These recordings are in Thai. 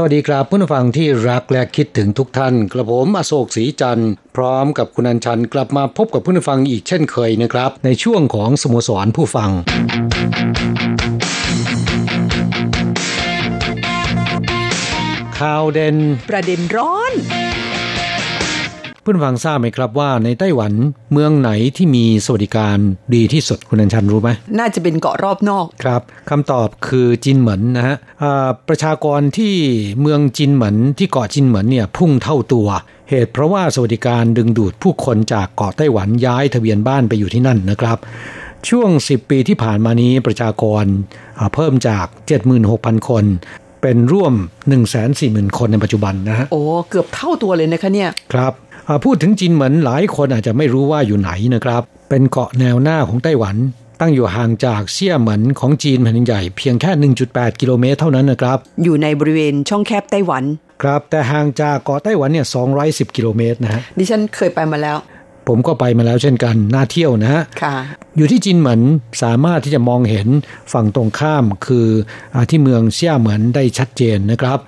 สวัสดีครับผู้ฟังที่รักและคิดถึงทุกท่าน กระผมอโศกศรีจันทร์พร้อมกับคุณอัญชันกลับมาพบกับผู้ฟังอีกเช่นเคยนะครับ ในช่วงของสโมสรผู้ฟัง ข่าวเด่นประเด็นร้อน พื่อนฟังทราบไหมครับว่าในไต้หวันเมืองไหนที่มีสวัสดิการดีที่สุดคุณอัญชันรู้ไหมน่าจะเป็นเกาะรอบนอกครับคำตอบคือจินเหมินนะฮะอ่าประชากรที่เมืองจินเหมินที่เกาะจินเหมินเนี่ยพุ่งเท่าตัว เหตุเพราะว่าสวัสดิการดึงดูดผู้คนจากเกาะไต้หวันย้ายทะเบียนบ้านไปอยู่ที่นั่นนะครับช่วง 10 ปีที่ผ่านมานี้ประชากรอ่าเพิ่มจาก 76,000 คน เป็นร่วม 140,000 คนในปัจจุบันนะฮะโอ้เกือบเท่าตัวเลยนะคะเนี่ยครับอ่า พูดถึงจีนเหมือนหลายคนอาจจะไม่รู้ว่าอยู่ไหนนะครับ เป็นเกาะแนวหน้าของไต้หวัน ตั้งอยู่ห่างจากเซี่ยเหมินของจีนแผ่นดินใหญ่เพียงแค่ 1.8 กิโลเมตรเท่านั้นนะครับ อยู่ในบริเวณช่องแคบไต้หวัน ครับแต่ห่างจากเกาะไต้หวันเนี่ย 210 กิโลเมตรนะฮะดิฉันเคยไปมาแล้ว ผมก็ไปมาแล้วเช่นกันน่าเที่ยวนะฮะค่ะอยู่ที่จีนเหมินสามารถที่จะมองเห็นฝั่งตรงข้ามคืออาที่เมืองเซี่ยเหมินได้ชัดเจนนะครับ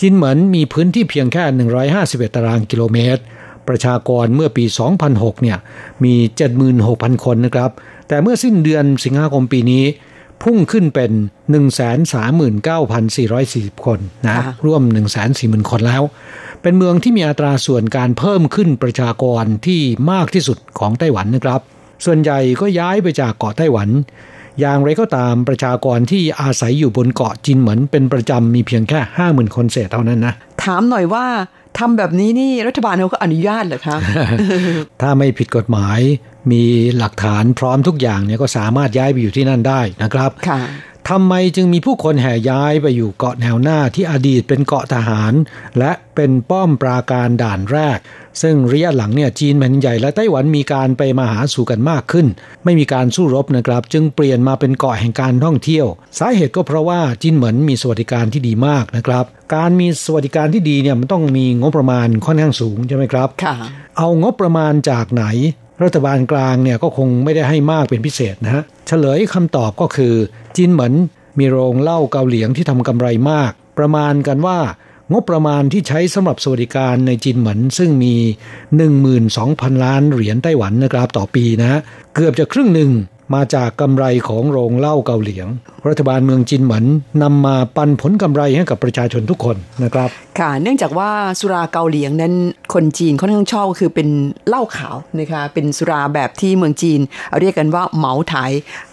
จีนเหมินมีพื้นที่เพียงแค่ 151 ตารางกิโลเมตร ประชากรเมื่อปี 2006 เนี่ยมี 76,000 คนนะครับ แต่เมื่อสิ้นเดือนสิงหาคมปีนี้ พุ่งขึ้นเป็น 139,440 คนนะค่ะร่วม 140,000 คนแล้ว เป็นเมืองที่มีอัตราส่วนการเพิ่มขึ้นประชากรที่มากที่สุดของไต้หวันนะครับ ส่วนใหญ่ก็ย้ายไปจากเกาะไต้หวัน อย่างไรก็ตามประชากรที่อาศัยอยู่บนเกาะจินเหมินเป็นประจำมีเพียงแค่ 50,000 คนเศษเท่านั้นนะ ถามหน่อยว่า ทำแบบนี้นี่รัฐบาลเขาก็อนุญาตเหรอคะถ้าไม่ผิดกฎหมายมีหลักฐานพร้อมทุกอย่างเนี่ยก็สามารถย้ายไปอยู่ที่นั่นได้นะครับค่ะ ทำไมจึงมีผู้คนแห่ย้ายไปอยู่เกาะแนวหน้าที่อดีตเป็นเกาะทหาร และเป็นป้อมปราการด่านแรก ซึ่งระยะหลังเนี่ยจีนแผ่นดินใหญ่และไต้หวันมีการไปมาหาสู่กันมากขึ้น ไม่มีการสู้รบนะครับ จึงเปลี่ยนมาเป็นเกาะแห่งการท่องเที่ยว สาเหตุก็เพราะว่าจีนเหมินมีสวัสดิการที่ดีมากนะครับ การมีสวัสดิการที่ดีเนี่ยมันต้องมีงบประมาณค่อนข้างสูงใช่ไหมครับค่ะเอางบประมาณจากไหน รัฐบาลกลางเนี่ยก็คงไม่ได้ให้มากเป็นพิเศษนะฮะเฉลยคำตอบก็คือ จีนเหมือนมีโรงเหล้าเกาเหลียงที่ทำกำไรมาก ประมาณกันว่างบประมาณที่ใช้สำหรับสวัสดิการในจีนเหมือนซึ่งมี 12,000 ล้านเหรียญไต้หวันนะครับต่อปีนะ เกือบจะครึ่งหนึ่ง มาจากกำไรของโรงเหล้าเกาเหลียง รัฐบาลเมืองจีนเหมินนำมาปันผลกำไรให้กับประชาชนทุกคนนะครับ ค่ะ เนื่องจากว่าสุราเกาหลียงนั้นคนจีนค่อนข้างชอบก็คือเป็นเหล้าขาวนะคะเป็นสุราแบบที่เมืองจีน เรียกกันว่าเหมาไถ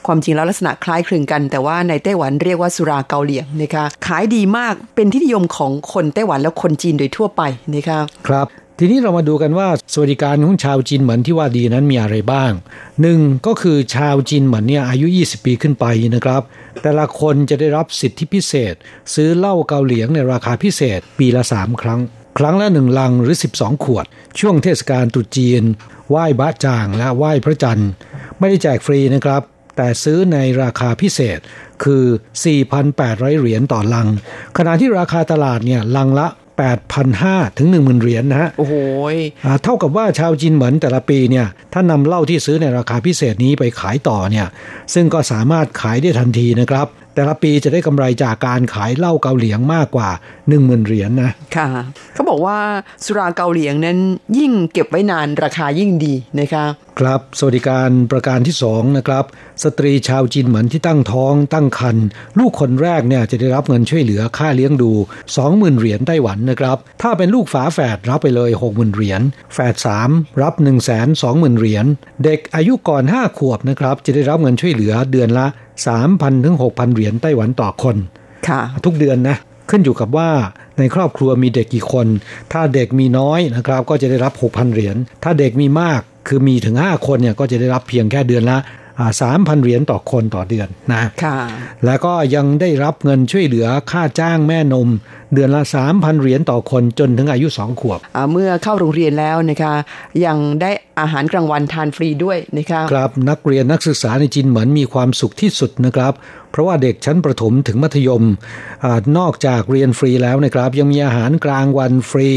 ความจริงแล้วลักษณะคล้ายคลึงกัน แต่ว่าในไต้หวันเรียกว่าสุราเกาหลียงนะคะขายดีมากเป็นที่นิยมของคนไต้หวันและคนจีนโดยทั่วไปนะคะครับ ทีนี้เรามาดูกันว่าสวัสดิการของชาวจีนเหมือนที่ว่าดีนั้นมีอะไรบ้างหนึ่งก็คือชาวจีนเหมือนเนี่ยอายุ 20 ปีขึ้นไปนะครับ แต่ละคนจะได้รับสิทธิพิเศษ ซื้อเหล้าเกาเหลียงในราคาพิเศษ ปีละ 3 ครั้ง ครั้งละ1ลังหรือ 12 ขวด ช่วงเทศกาลตรุษจีน ไหว้บะจางและไหว้พระจันทร์ ไม่ได้แจกฟรีนะครับแต่ซื้อในราคาพิเศษคือ 4,800 เหรียญต่อลัง ขณะที่ราคาตลาดเนี่ยลังละ 8,500 ถึง 10,000 เหรียญนะฮะ โอ้โหยอ่าเท่ากับว่าชาวจีนเหมือนแต่ละปีเนี่ย ถ้านำเหล้าที่ซื้อในราคาพิเศษนี้ไปขายต่อเนี่ย ซึ่งก็สามารถขายได้ทันทีนะครับ แต่ละปีจะได้กำไรจากการขายเหล้าเกาหลียงมากกว่า 1 0,000 เหรียญนนะ ค่ะ เขาบอกว่าสุราเกาหลียงนั้นยิ่งเก็บไว้นานราคายิ่งดีนะคะ ครับ สวัสดิการประการที่สองนะครับสตรีชาวจีนเหมือนที่ตั้งท้องตั้งครรภ์ลูกคนแรกเนี่ยจะได้รับเงินช่วยเหลือค่าเลี้ยงดู 20,000 เหรียญไต้หวันนะครับ ถ้าเป็นลูกฝาแฝดรับไปเลย 60,000 เหรียญแฝด3รับ 1 2 0 0 0 0 เหรียญเด็กอายุก่อน 5 ขวบนะครับจะได้รับเงินช่วยเหลือเดือนละ 3,000ถึง6,000 เหรียญไต้หวันต่อคนค่ะ ทุกเดือนนะขึ้นอยู่กับว่าในครอบครัวมีเด็กกี่คน ถ้าเด็กมีน้อยนะครับก็จะได้รับ 6,000 เหรียญ ถ้าเด็กมีมากคือมีถึง 5 คนเนี่ยก็จะได้รับเพียงแค่เดือนละ สามพันเหรียญต่อคนต่อเดือนนะค่ะแล้วก็ยังได้รับเงินช่วยเหลือค่าจ้างแม่นม เดือนละ3,000เหรียญต่อคนจนถึงอายุ2ขวบ เมื่อเข้าโรงเรียนแล้วนะคะยังได้อาหารกลางวันทานฟรีด้วยนะคะครับนักเรียนนักศึกษาในจีนเหมือนมีความสุขที่สุดนะครับ เพราะว่าเด็กชั้นประถมถึงมัธยมอนอกจากเรียนฟรีแล้วนะครับ ยังมีอาหารกลางวันฟรี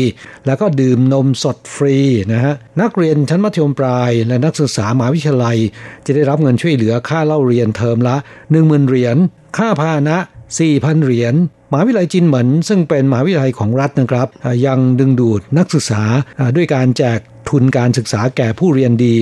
แล้วก็ดื่มนมสดฟรีนะฮะนักเรียนชั้นมัธยมปลาย และนักศึกษามหาวิทยาลัย จะได้รับเงินช่วยเหลือค่าเล่าเรียนเทอมละ 10,000 เหรียญค่าพาหนะ 4,000 เหรียญมหาวิทยาลัยจินเหมินซึ่งเป็นมหาวิทยาลัยของรัฐนะครับ ยังดึงดูดนักศึกษาด้วยการแจกทุนการศึกษาแก่ผู้เรียนดี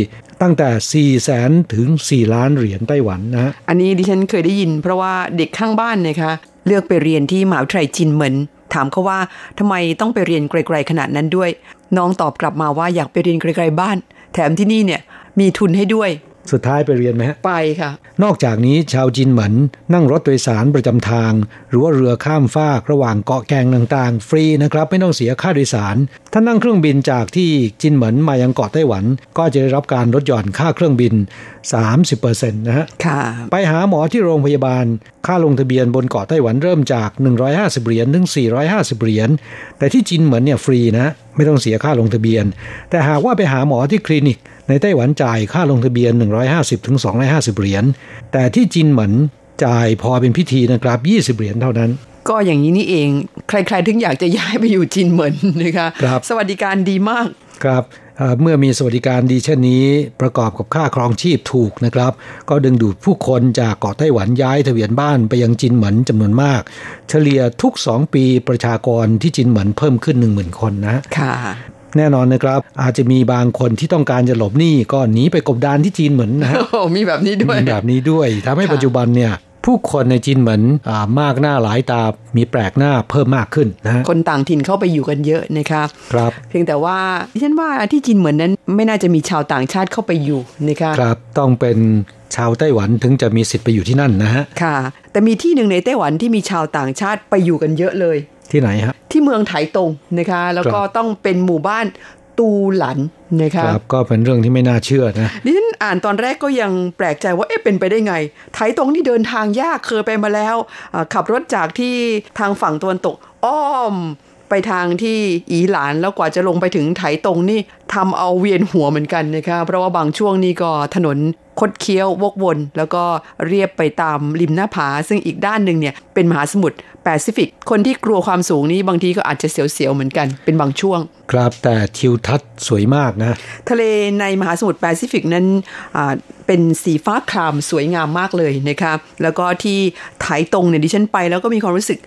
ตั้งแต่ 4 แสนถึง 4 ล้านเหรียญไต้หวันนะอันนี้ดิฉันเคยได้ยินเพราะว่าเด็กข้างบ้านเนะคะเลือกไปเรียนที่มหาวิทยาลัยจินเหมินถามเขาว่าทำไมต้องไปเรียนไกลๆขนาดนั้นด้วย น้องตอบกลับมาว่าอยากไปเรียนไกลๆบ้าน แถมที่นี่เนี่ยมีทุนให้ด้วย สุดท้ายไปเรียนไหมฮะ ไปค่ะ นอกจากนี้ชาวจีนเหมินนั่งรถโดยสารประจำทาง หรือว่าเรือข้ามฟากระหว่างเกาะแกงต่างๆ ฟรีนะครับ ไม่ต้องเสียค่าโดยสาร ถ้านั่งเครื่องบินจากที่จีนเหมินมายังเกาะไต้หวัน ก็จะได้รับการลดหย่อนค่าเครื่องบิน 30%นะฮะค่ะ ไปหาหมอที่โรงพยาบาล ค่าลงทะเบียนบนเกาะไต้หวันเริ่มจาก 150 เหรียญถึง 450 เหรียญ แต่ที่จีนเหมินเนี่ยฟรีนะ ไม่ต้องเสียค่าลงทะเบียน แต่หากว่าไปหาหมอที่คลินิก ในไต้หวันจ่ายค่าลงทะเบียน 150ถึง250 เหรียญ แต่ที่จีนเหมือนจ่ายพอเป็นพิธีนะครับ 20 เหรียญเท่านั้น ก็อย่างนี้นี่เอง ใครๆ ถึงอยากจะย้ายไปอยู่จีนเหมือนนะคะครับสวัสดิการดีมาก ครับ เมื่อมีสวัสดิการดีเช่นนี้ ประกอบกับค่าครองชีพถูกนะครับ ก็ดึงดูดผู้คนจากเกาะไต้หวันย้ายทะเบียนบ้านไปยังจินเหมินจำนวนมาก เฉลี่ยทุก 2 ปีประชากรที่จินเหมินเพิ่มขึ้น 1 0,000 คนนะค่ะ แน่นอนนะครับ อาจจะมีบางคนที่ต้องการจะหลบหนี้ก็หนีไปกบดานที่จีนเหมือนนะฮะมีแบบนี้ด้วยมีแบบนี้ด้วยทำให้ปัจจุบันเนี่ยผู้คนในจีนเหมือนอมากหน้าหลายตา มีแปลกหน้าเพิ่มมากขึ้นนะคนต่างถิ่นเข้าไปอยู่กันเยอะนะครับครับ เพียงแต่ว่าดิฉันว่าที่จีนเหมือนนั้นไม่น่าจะมีชาวต่างชาติเข้าไปอยู่นะครับครับ ต้องเป็นชาวไต้หวันถึงจะมีสิทธิ์ไปอยู่ที่นั่นนะฮะ ค่ะ แต่มีที่หนึ่งในไต้หวันที่มีชาวต่างชาติไปอยู่กันเยอะเลย ที่ไหนฮะที่เมืองไถตงนะคะแล้วก็ต้องเป็นหมู่บ้านตูหลันนะคะครับก็เป็นเรื่องที่ไม่น่าเชื่อนะดิฉันอ่านตอนแรกก็ยังแปลกใจว่าเอ๊ะเป็นไปได้ไง ไถตรงที่เดินทางยากเคยไปมาแล้ว ขับรถจากที่ทางฝั่งตะวันตกอ้อม ไปทางที่อีหลานแล้วกว่าจะลงไปถึงไถตรงนี่ทำเอาเวียนหัวเหมือนกันนะคะเพราะว่าบางช่วงนี้ก็ถนนคดเคี้ยววกวน แล้วก็เรียบไปตามริมหน้าผา ซึ่งอีกด้านหนึ่งเนี่ยเป็นมหาสมุทรแปซิฟิก คนที่กลัวความสูงนี้บางทีก็อาจจะเสียวๆเหมือนกันเป็นบางช่วง ครับแต่ทิวทัศน์สวยมากนะ ทะเลในมหาสมุทรแปซิฟิกนั้นเป็นสีฟ้าครามสวยงามมากเลยนะคะแล้วก็ที่ไถตรงเนี่ยดิฉันไปแล้วก็มีความรู้สึก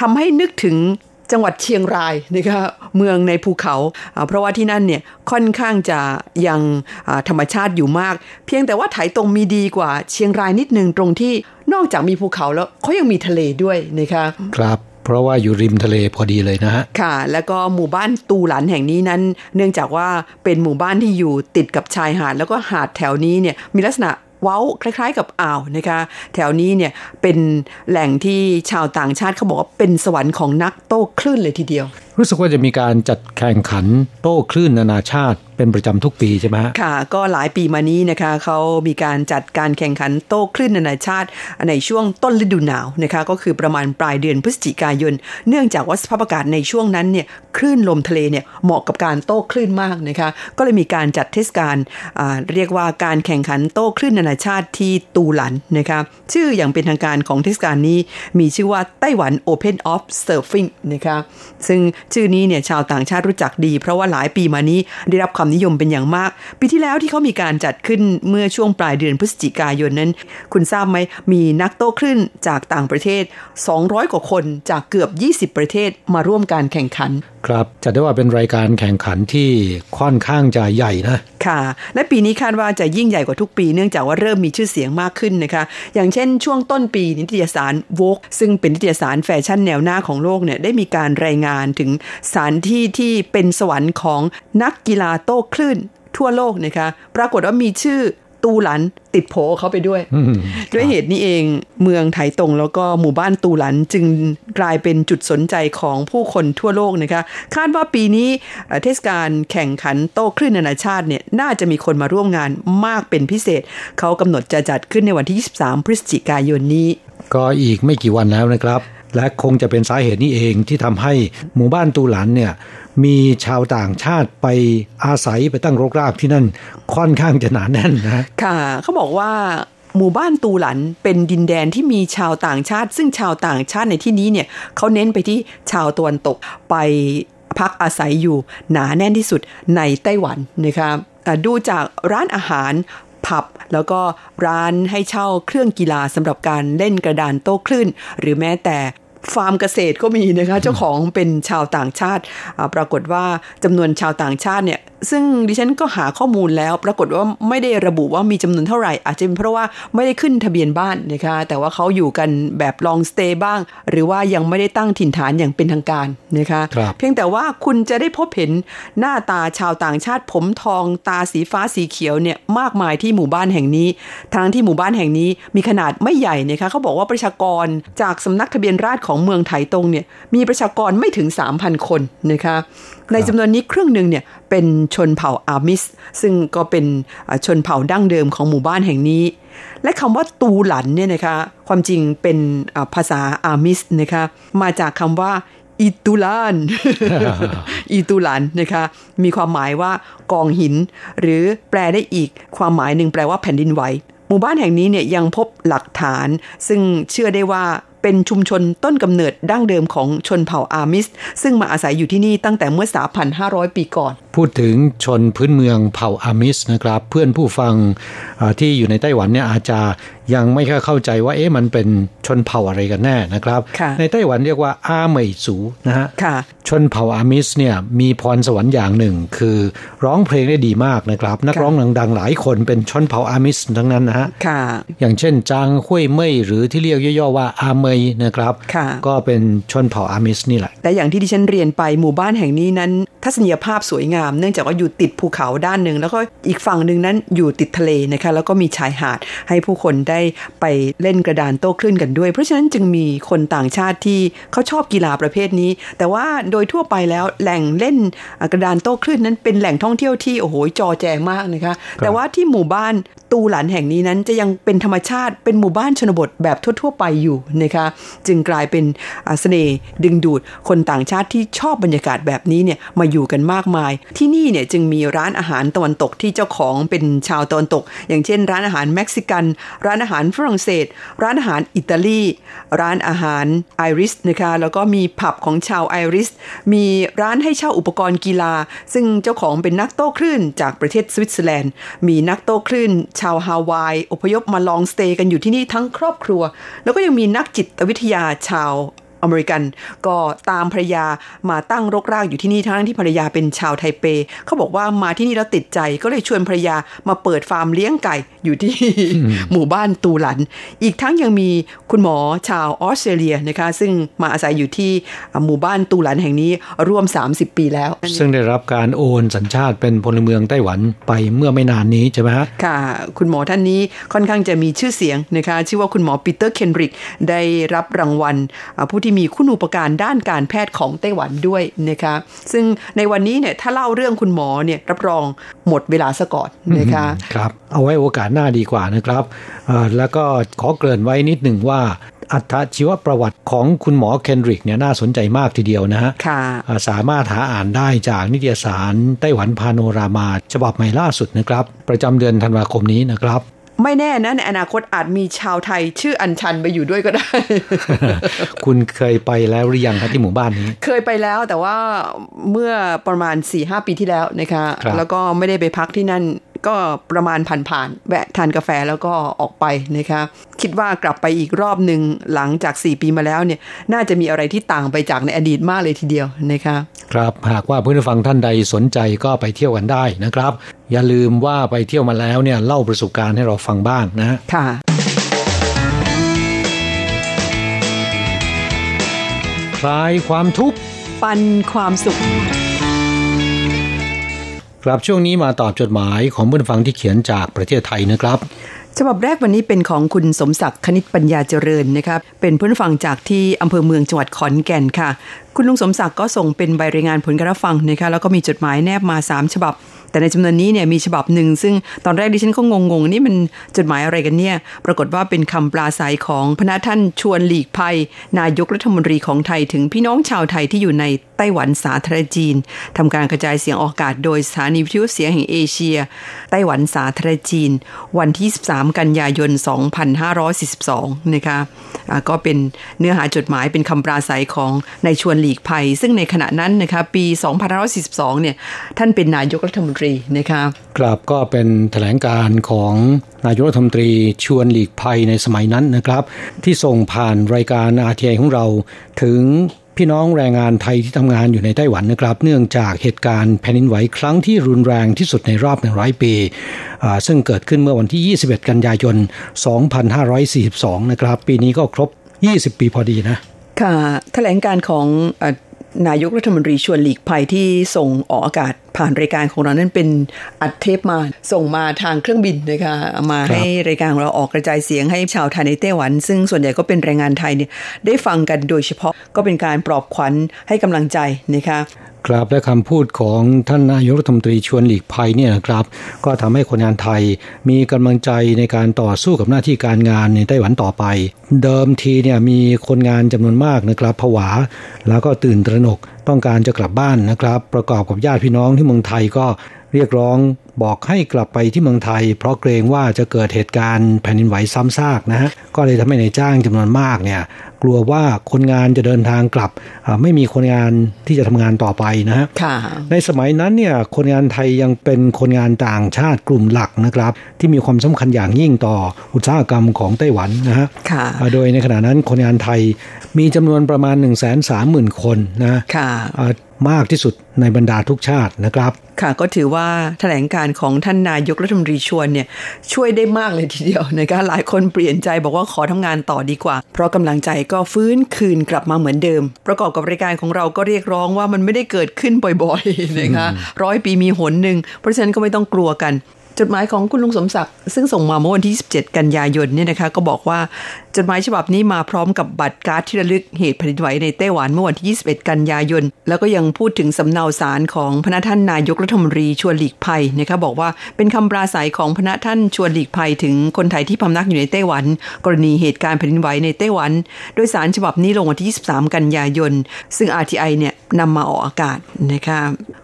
ทำให้นึกถึง จังหวัดเชียงรายนะคะเมืองในภูเขา เพราะว่าที่นั่นเนี่ยค่อนข้างจะยังธรรมชาติอยู่มาก เพียงแต่ว่าไถตรงมีดีกว่าเชียงรายนิดนึงตรงที่นอกจากมีภูเขาแล้วเขายังมีทะเลด้วยนะคะครับเพราะว่าอยู่ริมทะเลพอดีเลยนะฮะ ค่ะ แล้วก็หมู่บ้านตูหลันแห่งนี้นั้น เนื่องจากว่าเป็นหมู่บ้านที่อยู่ติดกับชายหาด แล้วก็หาดแถวนี้เนี่ยมีลักษณะเว้าคล้าย ๆ กับอ่าวนะคะแถวนี้เนี่ยเป็นแหล่งที่ชาวต่างชาติเขาบอกว่าเป็นสวรรค์ของนักโต้คลื่นเลยทีเดียว รู้สึกว่าจะมีการจัดแข่งขันโต้คลื่นนานาชาติเป็นประจำทุกปีใช่ไหมค่ะ ก็หลายปีมานี้นะคะเขามีการจัดการแข่งขันโต้คลื่นนานาชาติ ในช่วงต้นฤดูหนาวนะคะก็คือประมาณปลายเดือนพฤศจิกายน เนื่องจากว่าสภาพอากาศในช่วงนั้นเนี่ยคลื่นลมทะเลเนี่ยเหมาะกับการโต้คลื่นมากนะคะก็เลยมีการจัดเทศกาลเรียกว่าการแข่งขันโต้คลื่นนานาชาติที่ตูหลันนะคะชื่ออย่างเป็นทางการของเทศกาลนี้มีชื่อว่าไต้หวัน Open of Surfing นะคะซึ่งชื่อนี้เนี่ยชาวต่างชาติรู้จักดี เพราะว่าหลายปีมานี้ได้รับความนิยมเป็นอย่างมาก ปีที่แล้วที่เขามีการจัดขึ้นเมื่อช่วงปลายเดือนพฤศจิกายนนั้น คุณทราบไหมมีนักโต้คลื่นจากต่างประเทศ 200 กว่าคนจากเกือบ 20 ประเทศมาร่วมการแข่งขันครับจะได้ว่าเป็นรายการแข่งขันที่ค่อนข้างจะใหญ่นะค่ะ และปีนี้คาดว่าจะยิ่งใหญ่กว่าทุกปีเนื่องจากว่าเริ่มมีชื่อเสียงมากขึ้นนะคะ อย่างเช่นช่วงต้นปีนิตยสาร Vogue ซึ่งเป็นนิตยสารแฟชั่นแนวหน้าของโลกเนี่ยได้มีการรายงานถึงสถานที่ที่เป็นสวรรค์ของนักกีฬาโต้คลื่นทั่วโลกนะคะ ปรากฏว่ามีชื่อตูหลันติดโผเขาไปด้วย ด้วยเหตุนี้เองเมืองไถตงแล้วก็หมู่บ้านตูหลันจึงกลายเป็นจุดสนใจของผู้คนทั่วโลกนะคะ คาดว่าปีนี้เทศกาลแข่งขันโต้คลื่นนานาชาติเนี่ยน่าจะมีคนมาร่วมงานมากเป็นพิเศษ เขากำหนดจะจัดขึ้นในวันที่ 23 พฤศจิกายนนี้ ก็อีกไม่กี่วันแล้วนะครับ และคงจะเป็นสาเหตุนี้เองที่ทำให้หมู่บ้านตูหลันเนี่ยมีชาวต่างชาติไปอาศัยไปตั้งรกรากที่นั่นค่อนข้างจะหนาแน่นนะค่ะเขาบอกว่าหมู่บ้านตูหลันเป็นดินแดนที่มีชาวต่างชาติ ซึ่งชาวต่างชาติในที่นี้เนี่ยเขาเน้นไปที่ชาวตะวันตกไปพักอาศัยอยู่หนาแน่นที่สุดในไต้หวันนะคะอะดูจากร้านอาหารผับแล้วก็ร้านให้เช่าเครื่องกีฬาสำหรับการเล่นกระดานโต้คลื่น หรือแม้แต่ ฟาร์มเกษตรก็มีนะคะเจ้าของเป็นชาวต่างชาติอ่าปรากฏว่าจำนวนชาวต่างชาติเนี่ย ซึ่งดิฉันก็หาข้อมูลแล้ว ปรากฏว่าไม่ได้ระบุว่ามีจำนวนเท่าไหร่ อาจจะเป็นเพราะว่าไม่ได้ขึ้นทะเบียนบ้านนะคะแต่ว่าเขาอยู่กันแบบลองสเตย์บ้าง หรือว่ายังไม่ได้ตั้งถิ่นฐานอย่างเป็นทางการนะคะครับเพียงแต่ว่าคุณจะได้พบเห็นหน้าตาชาวต่างชาติผมทองตาสีฟ้าสีเขียวเนี่ยมากมายที่หมู่บ้านแห่งนี้ ทั้งที่หมู่บ้านแห่งนี้มีขนาดไม่ใหญ่นะคะเขาบอกว่าประชากรจากสำนักทะเบียนราษฎรของเมืองไถตงเนี่ยมีประชากรไม่ถึง 3,000 คนนะคะในจำนวนนี้ครึ่งหนึ่งเนี่ยเป็นชนเผ่าอามิส ซึ่งก็เป็นชนเผ่าดั้งเดิมของหมู่บ้านแห่งนี้ และคำว่าตูหลันเนี่ยนะคะความจริงเป็นภาษาอามิสนะคะมาจากคำว่าอิตูลานอีตูหลันนะคะ มีความหมายว่ากองหิน หรือแปลได้อีกความหมายหนึ่งแปลว่าแผ่นดินไหว หมู่บ้านแห่งนี้เนี่ยยังพบหลักฐาน ซึ่งเชื่อได้ว่า เป็นชุมชนต้นกำเนิดดั้งเดิมของชนเผ่าอามิส ซึ่งมาอาศัยอยู่ที่นี่ตั้งแต่เมื่อ 3,500 ปีก่อน พูดถึงชนพื้นเมืองเผ่าอามิสนะครับ เพื่อนผู้ฟังอ่าที่อยู่ในไต้หวันเนี่ยอาจจะยังไม่ค่อยเข้าใจว่าเอ๊ะมันเป็นชนเผ่าอะไรกันแน่นะครับค่ะในไต้หวันเรียกว่าอาเหมยสูนะฮะค่ะชนเผ่าอามิสเนี่ยมีพรสวรรค์อย่างหนึ่ง คือร้องเพลงได้ดีมากนะครับ นักร้องดังๆหลายคนเป็นชนเผ่าอามิสทั้งนั้นนะฮะค่ะอย่างเช่นจางห้วยเม่ยหรือที่เรียกย่อๆว่าอาเมยนะครับค่ะก็เป็นชนเผ่าอามิสนี่แหละและอย่างที่ดิฉันเรียนไปหมู่บ้านแห่งนี้นั้น ทัศนียภาพสวยงาม เนื่องจากว่าอยู่ติดภูเขาด้านหนึ่ง แล้วก็อีกฝั่งหนึ่งนั้นอยู่ติดทะเลนะคะ แล้วก็มีชายหาดให้ผู้คนได้ไปเล่นกระดานโต้คลื่นกันด้วย เพราะฉะนั้นจึงมีคนต่างชาติที่เขาชอบกีฬาประเภทนี้ แต่ว่าโดยทั่วไปแล้วแหล่งเล่นกระดานโต้คลื่นนั้นเป็นแหล่งท่องเที่ยวที่โอ้โหจอแจมากนะคะ แต่ว่าที่หมู่บ้านตูหลันแห่งนี้นั้นจะยังเป็นธรรมชาติเป็นหมู่บ้านชนบทแบบทั่ว ๆ ไปอยู่นะคะจึงกลายเป็นเสน่ห์ดึงดูดคนต่างชาติที่ชอบบรรยากาศแบบนี้เนี่ยมาอยู่กันมากมาย ที่นี่เนี่ยจึงมีร้านอาหารตะวันตกที่เจ้าของเป็นชาวตะวันตก อย่างเช่น ร้านอาหารเม็กซิกัน ร้านอาหารฝรั่งเศส ร้านอาหารอิตาลี ร้านอาหารไอริสนะคะแล้วก็มีผับของชาวไอริสมีร้านให้เช่าอุปกรณ์กีฬา ซึ่งเจ้าของเป็นนักโต้คลื่นจากประเทศสวิตเซอร์แลนด์ มีนักโต้คลื่น ชาวฮาวายอพยพมา long stay กันอยู่ที่นี่ทั้งครอบครัว แล้วก็ยังมีนักจิตวิทยาชาว อเมริกัน ก็ตามภรรยามาตั้งรกรากอยู่ที่นี่ทั้งที่ภรรยาเป็นชาวไทเป เขาบอกว่ามาที่นี่แล้วติดใจก็เลยชวนภรรยามาเปิดฟาร์มเลี้ยงไก่อยู่ที่หมู่บ้านตูหลัน อีกทั้งยังมีคุณหมอชาวออสเตรเลียนะคะ ซึ่งมาอาศัยอยู่ที่หมู่บ้านตูหลันแห่งนี้ร่วม 30 ปีแล้ว ซึ่งได้รับการโอนสัญชาติเป็นพลเมืองไต้หวันไปเมื่อไม่นานนี้ใช่ไหมฮะค่ะ คุณหมอท่านนี้ค่อนข้างจะมีชื่อเสียงนะคะ ชื่อว่าคุณหมอปีเตอร์เคนริกได้รับรางวัลอ่าผู้ที่มีคุณูปการด้านการแพทย์ของไต้หวันด้วยนะคะซึ่งในวันนี้เนี่ยถ้าเล่าเรื่องคุณหมอเนี่ยรับรองหมดเวลาซะก่อนนะคะครับเอาไว้โอกาสหน้าดีกว่านะครับเอ่อแล้วก็ขอเกริ่นไว้นิดหนึ่งว่าอัตชีวประวัติของคุณหมอเคนริกเนี่ยน่าสนใจมากทีเดียวนะฮะค่ะอ่าสามารถหาอ่านได้จากนิตยสารไต้หวันพาโนรามา ฉบับใหม่ล่าสุดนะครับ ประจำเดือนธันวาคมนี้นะครับ ไม่แน่นะในอนาคตอาจมีชาวไทยชื่ออัญชันไปอยู่ด้วยก็ได้ คุณเคยไปแล้วหรือยังครับที่หมู่บ้านนี้ เคยไปแล้วแต่ว่าเมื่อประมาณ4ีหปีที่แล้วนะคะครับแล้วก็ไม่ได้ไปพักที่นั่น ก็ประมาณผ่านๆแวะทานกาแฟแล้วก็ออกไปนะคะคิดว่ากลับไปอีกรอบหนึ่งหลังจาก 4 ปีมาแล้วเนี่ยน่าจะมีอะไรที่ต่างไปจากในอดีตมากเลยทีเดียวนะคะครับหากว่าเพื่อนผู้ฟังท่านใดสนใจก็ไปเที่ยวกันได้นะครับ อย่าลืมว่าไปเที่ยวมาแล้วเนี่ยเล่าประสบการณ์ให้เราฟังบ้างนะค่ะคลายความทุกข์ปันความสุข ครับช่วงนี้มาตอบจดหมายของเพื่อนผู้ฟังที่เขียนจากประเทศไทยนะครับฉบับแรกวันนี้เป็นของคุณสมศักดิ์คณิตปัญญาเจริญนะครับเป็นผู้ฟังจากที่อำเภอเมืองจังหวัดขอนแก่นค่ะ คุณลุงสมศักดิ์ก็ส่งเป็นใบรายงานผลการรับฟังนะคะแล้วก็มีจดหมายแนบมา 3 ฉบับ แต่ในจำนวนนี้เนี่ยมีฉบับหนึ่ง ซึ่งตอนแรกดิฉันก็งงๆ นี่มันจดหมายอะไรกันเนี่ย ปรากฏว่าเป็นคำปราศัยของพระท่านชวนหลีกภัย นายกรัฐมนตรีของไทยถึงพี่น้องชาวไทยที่อยู่ในไต้หวันสาธารณจีนทำการกระจายเสียงออกอากาศโดยสถานีวิทยุเสียงแห่งเอเชีย ไต้หวันสาธารณจีน วันที่ 13 กันยายน 2542 นะคะอ่าก็เป็นเนื้อหาจดหมายเป็นคำปราศัยของนายชวนหลีกภัย ซึ่งในขณะนั้นนะคะปี2542เนี่ยท่านเป็นนายกรัฐมนตรีนะคะครับก็เป็นแถลงการของนายกรัฐมนตรีชวนหลีกภัยในสมัยนั้นนะครับ ที่ส่งผ่านรายการอาทีของเราถึงพี่น้องแรงงานไทยที่ทำงานอยู่ในไต้หวันนะครับ เนื่องจากเหตุการณ์แผ่นดินไหวครั้งที่รุนแรงที่สุดในรอบ100 ปีอ่าซึ่งเกิดขึ้นเมื่อวันที่ 21 กันยายน 2542 นะครับ ปีนี้ก็ครบ 20 ปีพอดีนะ ค่ะแถลงการของเอ่อนายกรัฐมนตรีชวนหลีกภัยที่ส่งออกอากาศผ่านรายการของเรานั้นเป็นอัดเทปมาส่งมาทางเครื่องบินนะคะเอามาครับให้รายการของเราออกกระจายเสียงให้ชาวไทยในไต้หวัน ซึ่งส่วนใหญ่ก็เป็นแรงงานไทยเนี่ยได้ฟังกันโดยเฉพาะก็เป็นการปลอบขวัญให้กำลังใจนะคะ ครับและคำพูดของท่านนายกรัฐมนตรีชวนหลีกภัยเนี่ยนะครับ ก็ทำให้คนงานไทยมีกำลังใจในการต่อสู้กับหน้าที่การงานในไต้หวันต่อไป เดิมทีเนี่ยมีคนงานจำนวนมากนะครับผวา แล้วก็ตื่นตระหนกต้องการจะกลับบ้านนะครับ ประกอบกับญาติพี่น้องที่เมืองไทยก็ เรียกร้องบอกให้กลับไปที่เมืองไทย เพราะเกรงว่าจะเกิดเหตุการณ์แผ่นดินไหวซ้ำซากนะฮะก็เลยทำให้นายจ้างจำนวนมากเนี่ยกลัวว่าคนงานจะเดินทางกลับอ่าไม่มีคนงานที่จะทำงานต่อไปนะฮะค่ะในสมัยนั้นเนี่ยคนงานไทยยังเป็นคนงานต่างชาติกลุ่มหลักนะครับ ที่มีความสำคัญอย่างยิ่งต่ออุตสาหกรรมของไต้หวันนะฮะค่ะอ่าโดยในขณะนั้นคนงานไทยมีจำนวนประมาณ 1 3 0 0 0 0 คนนะค่ะอ่า มากที่สุดในบรรดาทุกชาตินะครับ ค่ะก็ถือว่าแถลงการของท่านนายกรัฐมนตรีชวนเนี่ยช่วยได้มากเลยทีเดียวนะคะหลายคนเปลี่ยนใจบอกว่าขอทำงานต่อดีกว่า เพราะกำลังใจก็ฟื้นคืนกลับมาเหมือนเดิม ประกอบกับรายการของเราก็เรียกร้องว่ามันไม่ได้เกิดขึ้นบ่อยๆนะคะร้อยปีมีหนหนึ่งเพราะฉะนั้นก็ไม่ต้องกลัวกัน จดหมายของคุณลุงสมศักดิ์ซึ่งส่งมาเมื่อวันที่17กันยายนเนี่ยนะคะก็บอกว่าจดหมายฉบับนี้มาพร้อมกับบัตรการ์ดที่ระลึกเหตุแผ่นดินไหวในไต้หวันเมื่อวันที่ 21 กันยายน แล้วก็ยังพูดถึงสำเนาสารของพระท่านนายกรัฐมนตรีชวนหลีกภัยนะคะบอกว่าเป็นคำปราศัยของพระท่านชวนหลีกภัยถึงคนไทยที่พำนักอยู่ในไต้หวัน กรณีเหตุการณ์แผ่นดินไหวในไต้หวัน โดยสารฉบับนี้ลงวันที่ 23 กันยายน ซึ่ง RTI เนี่ยนำมาออกอากาศนะคะ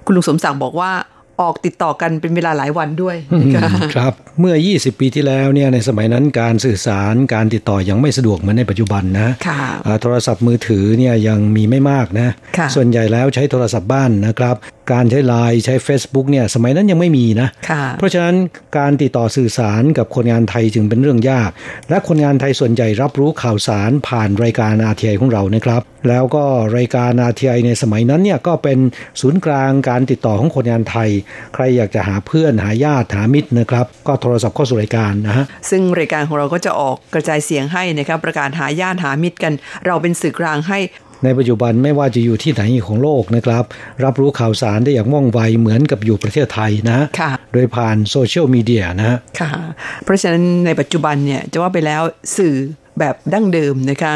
คุณลุงสมศักดิ์บอกว่า ออกติดต่อกันเป็นเวลาหลายวันด้วยนะคะครับเมื่อ 20 ปีที่แล้วเนี่ยในสมัยนั้นการสื่อสารการติดต่อยังไม่สะดวกเหมือนในปัจจุบันนะค่ะอ่าโทรศัพท์มือถือเนี่ยยังมีไม่มากนะค่ะส่วนใหญ่แล้วใช้โทรศัพท์บ้านนะครับ การใช้ไลน์ใช้ Facebook เนี่ยสมัยนั้นยังไม่มีนะค่ะเพราะฉะนั้นการติดต่อสื่อสารกับคนงานไทยจึงเป็นเรื่องยาก และคนงานไทยส่วนใหญ่รับรู้ข่าวสารผ่านรายการอาทีไอของเรานะครับ แล้วก็รายการอาทีไอในสมัยนั้นเนี่ยก็เป็นศูนย์กลางการติดต่อของคนงานไทย ใครอยากจะหาเพื่อนหาญาติหามิตรนะครับ ก็โทรศัพท์เข้าสู่รายการนะฮะซึ่งรายการของเราก็จะออกกระจายเสียงให้นะครับประกาศหาญาติหามิตรกัน เราเป็นสื่อกลางให้ ในปัจจุบันไม่ว่าจะอยู่ที่ไหนของโลกนะครับ รับรู้ข่าวสารได้อย่างว่องไวเหมือนกับอยู่ประเทศไทยนะค่ะโดยผ่านโซเชียลมีเดียนะฮะค่ะ เพราะฉะนั้นในปัจจุบันเนี่ยจะว่าไปแล้วสื่อ แบบดั้งเดิมนะคะ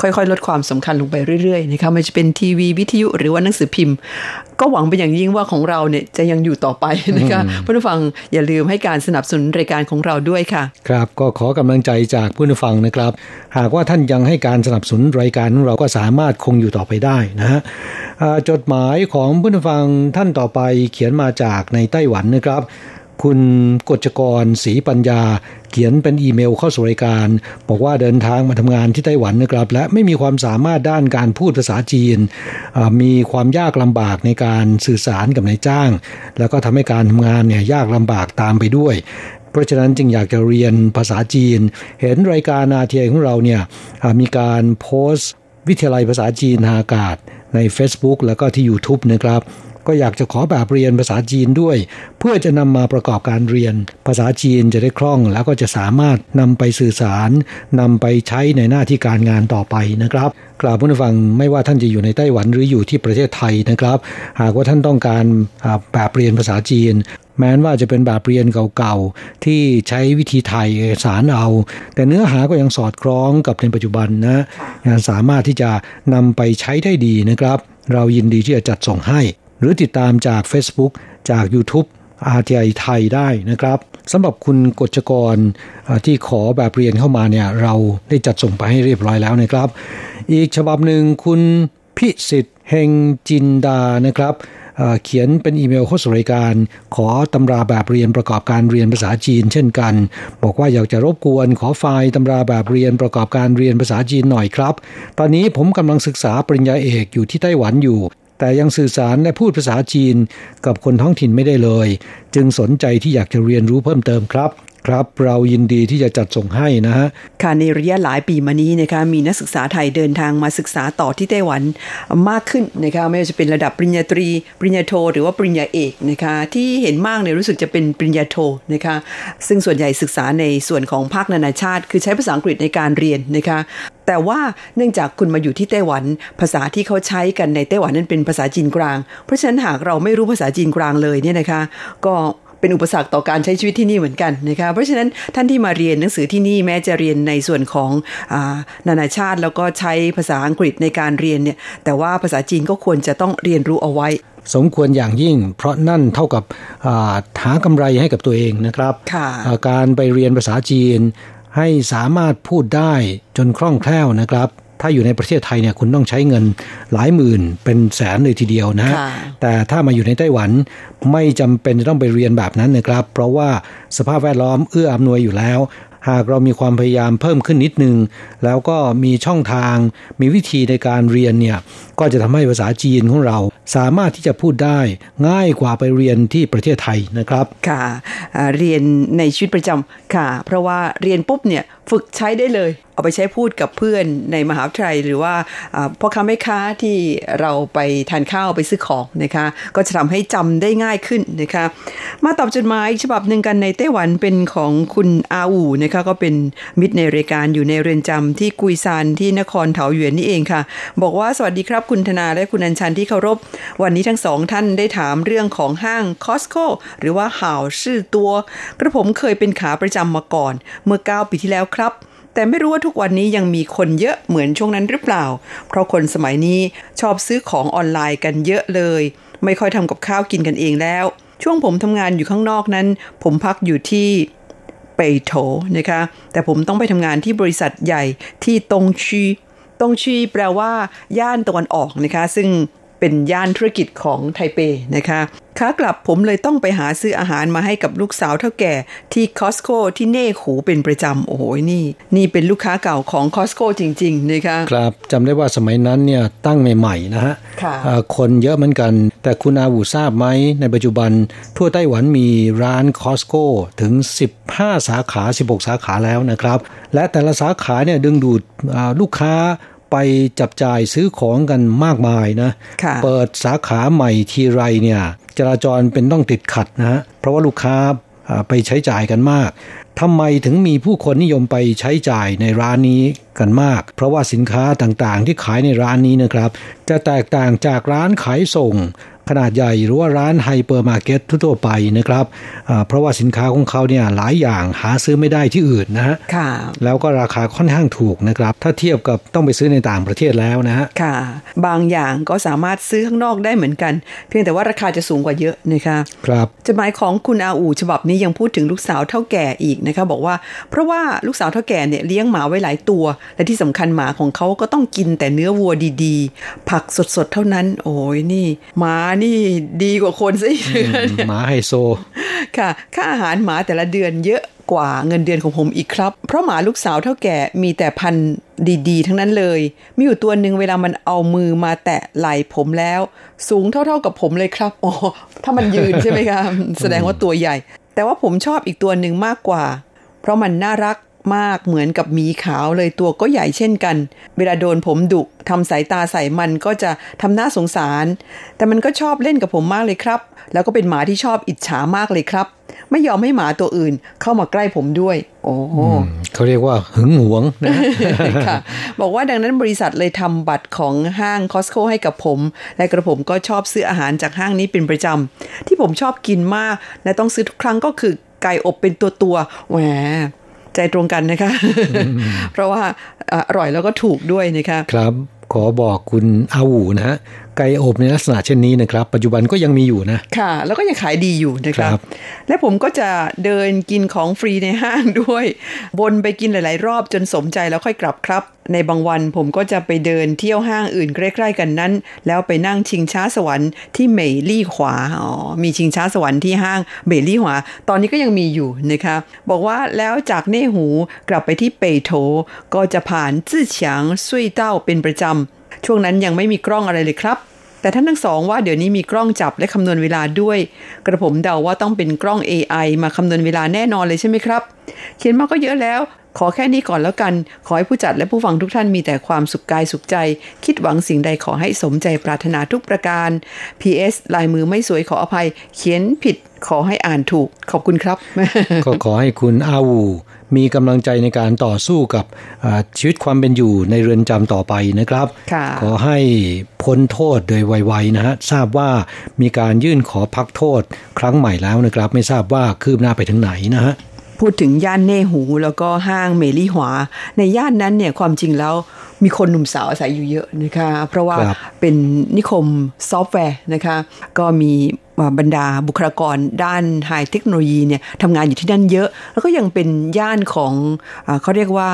ค่อยๆ ลดความสำคัญลงไปเรื่อยๆนะคะไม่ว่าจะเป็นทีวีวิทยุหรือว่าหนังสือพิมพ์ ก็หวังเป็นอย่างยิ่งว่าของเราเนี่ยจะยังอยู่ต่อไปนะคะเพื่อนผู้ฟังอย่าลืมให้การสนับสนุนรายการของเราด้วยค่ะ ครับก็ขอกำลังใจจากผู้ฟังนะครับ หากว่าท่านยังให้การสนับสนุนรายการของเราก็สามารถคงอยู่ต่อไปได้นะฮะอ่าจดหมายของผู้ฟังท่านต่อไปเขียนมาจากในไต้หวันนะครับ คุณกฎจกรศรีปัญญาเขียนขียนเป็นอีเมลเข้าสู่รายการ บอกว่าเดินทางมาทำงานที่ไต้หวันนะครับ และไม่มีความสามารถด้านการพูดภาษาจีน มีความยากลำบากในการสื่อสารกับนายจ้าง แล้วก็ทำให้การทำงานเนี่ยยากลำบากตามไปด้วยเพราะฉะนั้นจึงอยากจะเรียนภาษาจีน เห็นรายการนาเทียของเราเนี่ยมีการโพสต์วิทยาลัยภาษาจีนทางอากาศใน Facebook แล้วก็ที่ YouTube นะครับ ก็อยากจะขอแบบเรียนภาษาจีนด้วย เพื่อจะนำมาประกอบการเรียน ภาษาจีนจะได้คล่องแล้วก็จะสามารถนำไปสื่อสารนำไปใช้ในหน้าที่การงานต่อไปนะครับกล่าวผู้ฟังไม่ว่าท่านจะอยู่ในไต้หวันหรืออยู่ที่ประเทศไทยนะครับ หากว่าท่านต้องการแบบเรียนภาษาจีน แม้ว่าจะเป็นแบบเรียนเก่าๆ ที่ใช้วิธีไทยเอกสารเอา แต่เนื้อหาก็ยังสอดคล้องกับในปัจจุบันนะยังสามารถที่จะนำไปใช้ได้ดีนะครับ เรายินดีที่จะจัดส่งให้ หรือติดตามจาก Facebook จาก YouTube RTI ไทยได้นะครับสำหรับคุณกฎจกรที่ขอแบบเรียนเข้ามาเนี่ยเราได้จัดส่งไปให้เรียบร้อยแล้วนะครับ อีกฉบับหนึ่งคุณพิสิทธิ์เฮงจินดานะครับเขียนเป็นอีเมลเข้าสู่รายการ ขอตำราแบบเรียนประกอบการเรียนภาษาจีน เช่นกัน บอกว่าอยากจะรบกวน ขอไฟล์ตำราแบบเรียนประกอบการเรียนภาษาจีนหน่อยครับ ตอนนี้ผมกำลังศึกษาปริญญาเอกอยู่ที่ไต้หวันอยู่ แต่ยังสื่อสารและพูดภาษาจีนกับคนท้องถิ่นไม่ได้เลย จึงสนใจที่อยากจะเรียนรู้เพิ่มเติมครับ ครับ เรายินดีที่จะจัดส่งให้นะฮะค่ะในระยะหลายปีมานี้นะคะมีนักศึกษาไทยเดินทางมาศึกษาต่อที่ไต้หวันมากขึ้นนะคะไม่ว่าจะเป็นระดับปริญญาตรี ปริญญาโท หรือว่าปริญญาเอกนะคะที่เห็นมากเนี่ยรู้สึกจะเป็นปริญญาโทนะคะซึ่งส่วนใหญ่ศึกษาในส่วนของภาคนานาชาติ คือใช้ภาษาอังกฤษในการเรียนนะคะแต่ว่าเนื่องจากคุณมาอยู่ที่ไต้หวัน ภาษาที่เขาใช้กันในไต้หวันนั้นเป็นภาษาจีนกลาง เพราะฉะนั้นหากเราไม่รู้ภาษาจีนกลางเลยเนี่ยนะคะ ก็ เป็นอุปสรรคต่อการใช้ชีวิตที่นี่เหมือนกันนะคะเพราะฉะนั้นท่านที่มาเรียนหนังสือที่นี่แม้จะเรียนในส่วนของอนานาชาติแล้วก็ใช้ภาษาอังกฤษในการเรียนเนี่ยแต่ว่าภาษาจีนก็ควรจะต้องเรียนรู้เอาไว้ สมควรอย่างยิ่ง เพราะนั่นเท่ากับหากำไรให้กับตัวเองนะครับการไปเรียนภาษาจีนให้สามารถพูดได้จนคล่องแคล่วนะครับ ถ้าอยู่ในประเทศไทยเนี่ยคุณต้องใช้เงินหลายหมื่นเป็นแสนเลยทีเดียวนะ แต่ถ้ามาอยู่ในไต้หวันไม่จำเป็นจะต้องไปเรียนแบบนั้นนะครับ เพราะว่าสภาพแวดล้อมเอื้ออำนวยอยู่แล้ว หากเรามีความพยายามเพิ่มขึ้นนิดนึง แล้วก็มีช่องทาง มีวิธีในการเรียนเนี่ยก็จะทำให้ภาษาจีนของเราสามารถที่จะพูดได้ง่ายกว่าไปเรียนที่ประเทศไทยนะครับ ค่ะเรียนในชีวิตประจำค่ะ เพราะว่าเรียนปุ๊บเนี่ย ฝึกใช้ได้เลย เอาไปใช้พูดกับเพื่อนในมหาวิทยาลัยหรือว่าพ่อค้าแม่ค้าที่เราไปทานข้าวไปซื้อของนะคะก็จะทำให้จำได้ง่ายขึ้นนะคะมาตอบจดหมายฉบับหนึ่งกันในไต้หวันเป็นของคุณอาอูนะคะก็เป็นมิตรในรายการอยู่ในเรือนจำที่กุยซานที่นครเถาหยวนนี่เองค่ะ บอกว่าสวัสดีครับคุณธนาและคุณอัญชันที่เคารพ วันนี้ทั้งสองท่านได้ถามเรื่องของห้างคอสโกหรือว่าห่าวชื่อตัว กระผมเคยเป็นขาประจำมาก่อน เมื่อ 9 ปีที่แล้วครับ แต่ไม่รู้ว่าทุกวันนี้ยังมีคนเยอะเหมือนช่วงนั้นหรือเปล่า เพราะคนสมัยนี้ชอบซื้อของออนไลน์กันเยอะเลย ไม่ค่อยทำกับข้าวกินกันเองแล้ว ช่วงผมทำงานอยู่ข้างนอกนั้น ผมพักอยู่ที่เปโถนะคะแต่ผมต้องไปทำงานที่บริษัทใหญ่ที่ตงชีตงชีแปลว่าย่านตะวันออกนะคะ ซึ่ง เป็นย่านธุรกิจของไทเปนะคะขากลับผมเลยต้องไปหาซื้ออาหารมาให้กับลูกสาวเท่าแก่ที่คอสโก้ที่เน่หูเป็นประจำโอ้โหนี่ นี่เป็นลูกค้าเก่าของคอสโก้จริง ๆ นะคะครับจำได้ว่าสมัยนั้นเนี่ยตั้งใหม่ ๆ นะฮะคนเยอะเหมือนกัน แต่คุณอาวูทราบไหมในปัจจุบัน ทั่วไต้หวันมีร้านคอสโก้ถึง 15 สาขา 16 สาขาแล้วนะครับ และแต่ละสาขาเนี่ยดึงดูดลูกค้า ไปจับจ่ายซื้อของกันมากมายนะเปิดสาขาใหม่ทีไรเนี่ยจราจรเป็นต้องติดขัดนะเพราะว่าลูกค้าไปใช้จ่ายกันมากทำไมถึงมีผู้คนนิยมไปใช้จ่ายในร้านนี้กันมาก เพราะว่าสินค้าต่างๆที่ขายในร้านนี้นะครับ จะแตกต่างจากร้านขายส่ง ขนาดใหญ่หรือว่าร้านไฮเปอร์มาร์เก็ตทั่วไปนะครับเพราะว่าสินค้าของเขาเนี่ยหลายอย่างหาซื้อไม่ได้ที่อื่นนะฮะแล้วก็ราคาค่อนข้างถูกนะครับ ถ้าเทียบกับต้องไปซื้อในต่างประเทศแล้วนะฮะค่ะ บางอย่างก็สามารถซื้อข้างนอกได้เหมือนกัน เพียงแต่ว่าราคาจะสูงกว่าเยอะนะคะครับจดหมายของคุณอาอูฉบับนี้ยังพูดถึงลูกสาวเถ้าแก่อีกนะคะบอกว่า เพราะว่าลูกสาวเถ้าแก่เนี่ยเลี้ยงหมาไว้หลายตัว และที่สำคัญหมาของเขาก็ต้องกินแต่เนื้อวัวดีๆ ผักสดๆเท่านั้น โอ้ยนี่หมานี่ดีกว่าคนซะอีกหมาไฮโซ ค่ะ ค่าอาหารหมาแต่ละเดือนเยอะกว่าเงินเดือนของผมอีกครับ เพราะหมาลูกสาวเท่าแก่มีแต่พันธุ์ดีๆ ทั้งนั้นเลย มีอยู่ตัวหนึ่งเวลามันเอามือมาแตะไหล่ผมแล้ว สูงเท่าๆกับผมเลยครับ อ๋อ ถ้ามันยืนใช่ไหมครับแสดงว่าตัวใหญ่ แต่ว่าผมชอบอีกตัวหนึ่งมากกว่า เพราะมันน่ารัก มากเหมือนกับหมีขาวเลยตัวก็ใหญ่เช่นกัน เวลาโดนผมดุทำสายตาใส่มันก็จะทำหน้าสงสาร แต่มันก็ชอบเล่นกับผมมากเลยครับ แล้วก็เป็นหมาที่ชอบอิจฉามากเลยครับ ไม่ยอมให้หมาตัวอื่นเข้ามาใกล้ผมด้วย โอ้เขาเรียกว่าหึงหวงนะค่ะ บอกว่าดังนั้นบริษัทเลยทำบัตรของห้างคอสโคให้กับผม และกระผมก็ชอบซื้ออาหารจากห้างนี้เป็นประจำที่ผมชอบกินมาก และต้องซื้อทุกครั้งก็คือไก่อบเป็นตัวตัวๆแหม ใจตรงกันนะคะ เพราะว่าอร่อยแล้วก็ถูกด้วยนะคะ ครับ ขอบอกคุณอาหูนะฮะ ไก่อบในลักษณะเช่นนี้นะครับ ปัจจุบันก็ยังมีอยู่นะ ค่ะ แล้วก็ยังขายดีอยู่นะครับครับและผมก็จะเดินกินของฟรีในห้างด้วย บนไปกินหลาย ๆ รอบจนสมใจแล้วค่อยกลับครับ ในบางวันผมก็จะไปเดินเที่ยวห้างอื่นใกล้ๆกันนั้น แล้วไปนั่งชิงช้าสวรรค์ที่เหมยลี่ขวาอ๋อมีชิงช้าสวรรค์ที่ห้างเหมยลี่ขวา ตอนนี้ก็ยังมีอยู่นะคะบอกว่าแล้วจากเน่หูกลับไปที่เปยโถก็จะผ่านจื้อเฉียงซุยเต้าเป็นประจำ ช่วงนั้นยังไม่มีกล้องอะไรเลยครับ แต่ท่านทั้งสองว่าเดี๋ยวนี้มีกล้องจับและคำนวณเวลาด้วย กระผมเดาว่าต้องเป็นกล้อง AI มาคำนวณเวลาแน่นอนเลยใช่ไหมครับ เขียนมาก็เยอะแล้ว ขอแค่นี้ก่อนแล้วกัน ขอให้ผู้จัดและผู้ฟังทุกท่านมีแต่ความสุขกายสุขใจ คิดหวังสิ่งใดขอให้สมใจปรารถนาทุกประการ PS ลายมือไม่สวยขออภัย เขียนผิดขอให้อ่านถูกขอบคุณครับ ก็ขอให้คุณอาวูมีกำลังใจในการต่อสู้กับอ่าชีวิตความเป็นอยู่ในเรือนจำต่อไปนะครับค่ะขอให้พ้นโทษโดยไวๆนะฮะทราบว่ามีการยื่นขอพักโทษครั้งใหม่แล้วนะครับ ไม่ทราบว่าคืบหน้าไปถึงไหนนะฮะ พูดถึงย่านเน่ยหู แล้วก็ห้างเมลี่หวา ในย่านนั้นเนี่ยความจริงแล้วมีคนหนุ่มสาวอาศัยอยู่เยอะนะคะ เพราะว่าครับเป็นนิคมซอฟต์แวร์นะคะ ก็มีบรรดาบุคลากรด้านไฮเทคโนโลยีเนี่ยทำงานอยู่ที่นั่นเยอะ แล้วก็ยังเป็นย่านของอาเขาเรียกว่า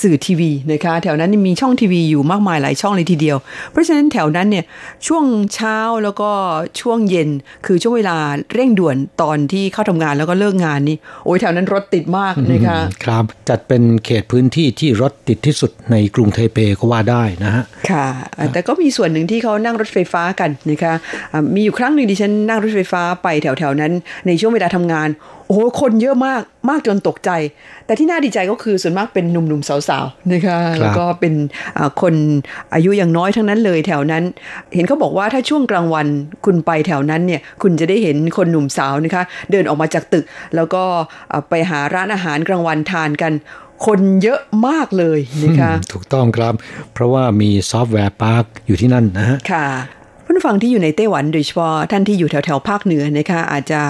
สื่อทีวีนะคะแถวนั้นมีช่องทีวีอยู่มากมายหลายช่องเลยทีเดียว เพราะฉะนั้นแถวนั้นเนี่ยช่วงเช้าแล้วก็ช่วงเย็นคือช่วงเวลาเร่งด่วนตอนที่เข้าทำงานแล้วก็เลิกงานนี่โอ้ยแถวนั้นรถติดมากนะคะครับจัดเป็นเขตพื้นที่ที่รถติดที่สุดในกรุงไทเปก็ว่าได้นะฮะ ค่ะ แต่ก็มีส่วนหนึ่งที่เขานั่งรถไฟฟ้ากันนะคะอ่ามีอยู่ครั้งหนึ่งดิฉันนั่งรถไฟฟ้าไปแถวๆนั้น ในช่วงเวลาทำงาน โอ้โห คนเยอะมากมากจนตกใจ แต่ที่น่าดีใจก็คือส่วนมากเป็นหนุ่มๆสาวๆนะคะแล้วก็เป็นอ่าคนอายุอย่างน้อยทั้งนั้นเลยแถวนั้น เห็นเขาบอกว่าถ้าช่วงกลางวันคุณไปแถวนั้นเนี่ยคุณจะได้เห็นคนหนุ่มสาวนะคะ เดินออกมาจากตึก แล้วก็อ่าไปหาร้านอาหารกลางวันทานกัน คนเยอะมากเลยนะคะถูกต้องครับ เพราะว่ามี software park อยู่ที่นั่นนะฮะค่ะ ผู้ฟังที่อยู่ในไต้หวันโดยเฉพาะท่านที่อยู่แถวแถวภาคเหนือนะคะอาจจะ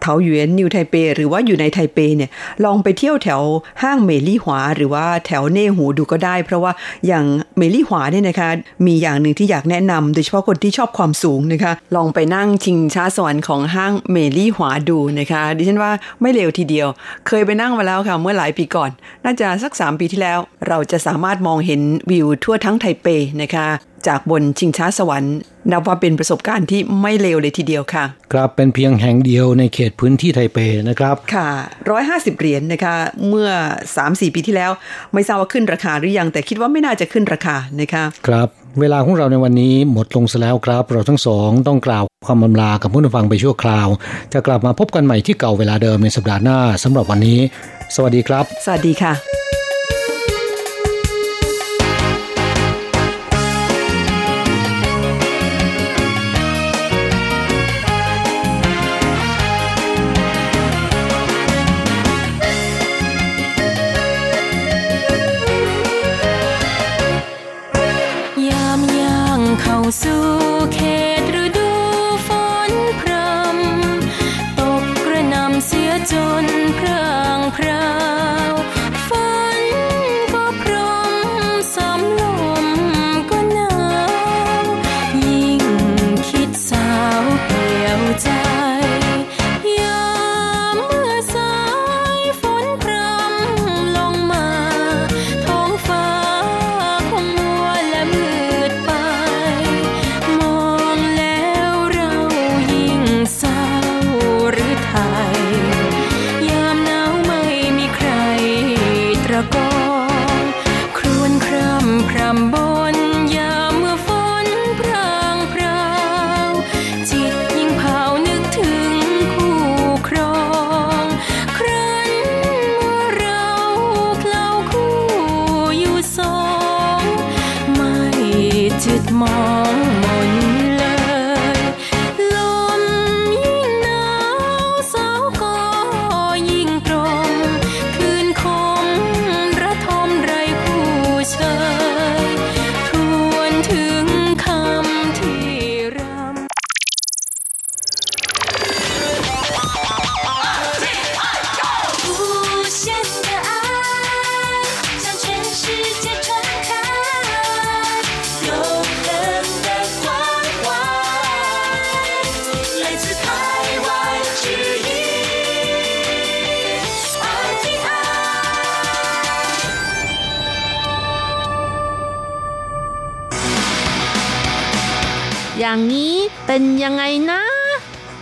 เถาหยวนนิวไทเป หรือว่าอยู่ในไทเปเนี่ยลองไปเที่ยวแถวห้างเมลี่หวา หรือว่าแถวเน่หูดูก็ได้ เพราะว่าอย่างเมลี่หวาเนี่ยนะคะมีอย่างหนึ่งที่อยากแนะนำโดยเฉพาะคนที่ชอบความสูงนะคะลองไปนั่งชิงช้าสวรรค์ของห้างเมลี่หวาดูนะคะดิฉันว่าไม่เร็วทีเดียว เคยไปนั่งมาแล้วค่ะเมื่อหลายปีก่อน น่าจะสัก 3 ปีที่แล้ว เราจะสามารถมองเห็นวิวทั่วทั้งไทเปนะคะ จากบนชิงช้าสวรรค์ นับว่าเป็นประสบการณ์ที่ไม่เลวเลยทีเดียวค่ะ ครับเป็นเพียงแห่งเดียวในเขตพื้นที่ไทเปนะครับ ค่ะ150เหรียญนะคะ เมื่อ3-4ปีที่แล้ว ไม่ทราบว่าขึ้นราคาหรือยัง แต่คิดว่าไม่น่าจะขึ้นราคานะคะครับเวลาของเราในวันนี้หมดลงซะแล้วครับ เราทั้งสองต้องกล่าวความบำลากับผู้ฟังไปชั่วคราว จะกลับมาพบกันใหม่ที่เก่าเวลาเดิมในสัปดาห์หน้าสำหรับวันนี้ สวัสดีครับ สวัสดีค่ะ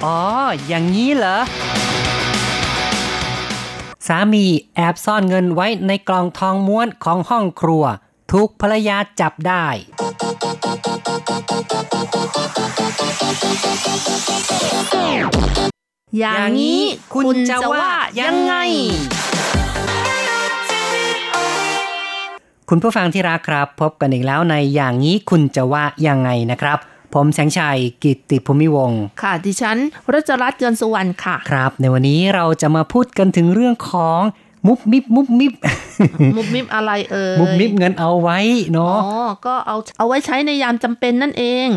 อ๋อ อย่างนี้เหรอ สามีแอบซ่อนเงินไว้ในกล่องทองม้วนของห้องครัว ถูกภรรยาจับได้ อย่างนี้คุณจะว่ายังไง คุณผู้ฟังที่รักครับ พบกันอีกแล้วในอย่างนี้คุณจะว่ายังไงนะครับ ผมแสงชัยกิตติภูมิวงศ์ค่ะ ดิฉันรัชรัตน์เยือนสุวรรณค่ะ ครับ ในวันนี้เราจะมาพูดกันถึงเรื่องของมุบมิบมุบมิบมุบมิบอะไรเอ่ยมุบมิบเงินเอาไว้อ๋เนาะอก็เอาเอาไว้ใช้ในยามจำเป็นนั่นเอง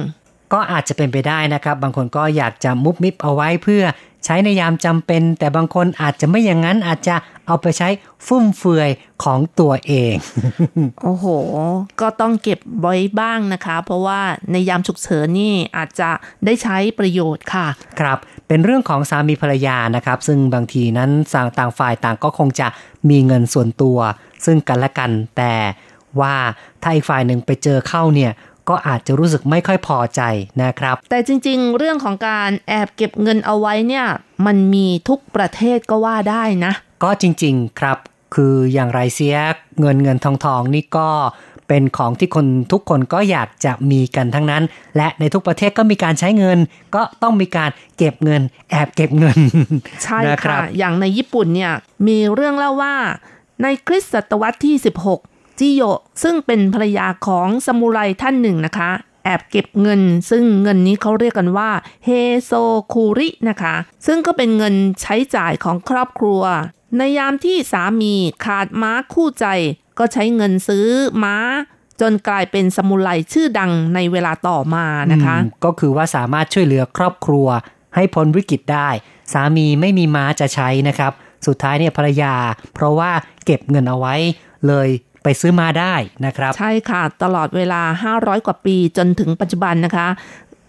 ก็อาจจะเป็นไปได้นะครับ บางคนก็อยากจะมุบมิบเอาไว้เพื่อ ใช้ในยามจำเป็น แต่บางคนอาจจะไม่อย่างนั้นอาจจะเอาไปใช้ฟุ่มเฟือยของตัวเอง โอ้โห ก็ต้องเก็บไว้บ้างนะคะ เพราะว่าในยามฉุกเฉินนี่อาจจะได้ใช้ประโยชน์ค่ะ ครับ เป็นเรื่องของสามีภรรยานะครับ ซึ่งบางทีนั้นต่างฝ่ายต่างก็คงจะมีเงินส่วนตัว ซึ่งกันและกันแต่ว่าถ้าอีกฝ่ายหนึ่งไปเจอเข้าเนี่ย ก็อาจจะรู้สึกไม่ค่อยพอใจนะครับ แต่จริงๆ เรื่องของการแอบเก็บเงินเอาไว้เนี่ย มันมีทุกประเทศก็ว่าได้นะ ก็จริงๆครับ คืออย่างไรเสียเงินเงินทองทองนี่ก็เป็นของที่คนทุกคนก็อยากจะมีกันทั้งนั้น และในทุกประเทศก็มีการใช้เงิน ก็ต้องมีการเก็บเงิน แอบเก็บเงิน ใช่นะครัค่ะบอย่างในญี่ปุ่นเนี่ยมีเรื่องเล่าว่าในคริสตศตวรรษที่ 16 จิโยะซึ่งเป็นภรรยาของสมุไรท่านหนึ่งนะคะ แอบเก็บเงิน ซึ่งเงินนี้เขาเรียกกันว่าเฮโซคูรินะคะ ซึ่งก็เป็นเงินใช้จ่ายของครอบครัว ในยามที่สามีขาดม้าคู่ใจ ก็ใช้เงินซื้อม้าจนกลายเป็นสมุไรชื่อดังในเวลาต่อมานะคะ ก็คือว่าสามารถช่วยเหลือครอบครัว ให้พ้นวิกฤตได้ สามีไม่มีม้าจะใช้นะครับ สุดท้ายเนี่ยภรรยา เพราะว่าเก็บเงินเอาไว้เลย ไปซื้อมาได้นะครับ ใช่ค่ะ ตลอดเวลา 500 กว่าปีจนถึงปัจจุบันนะคะ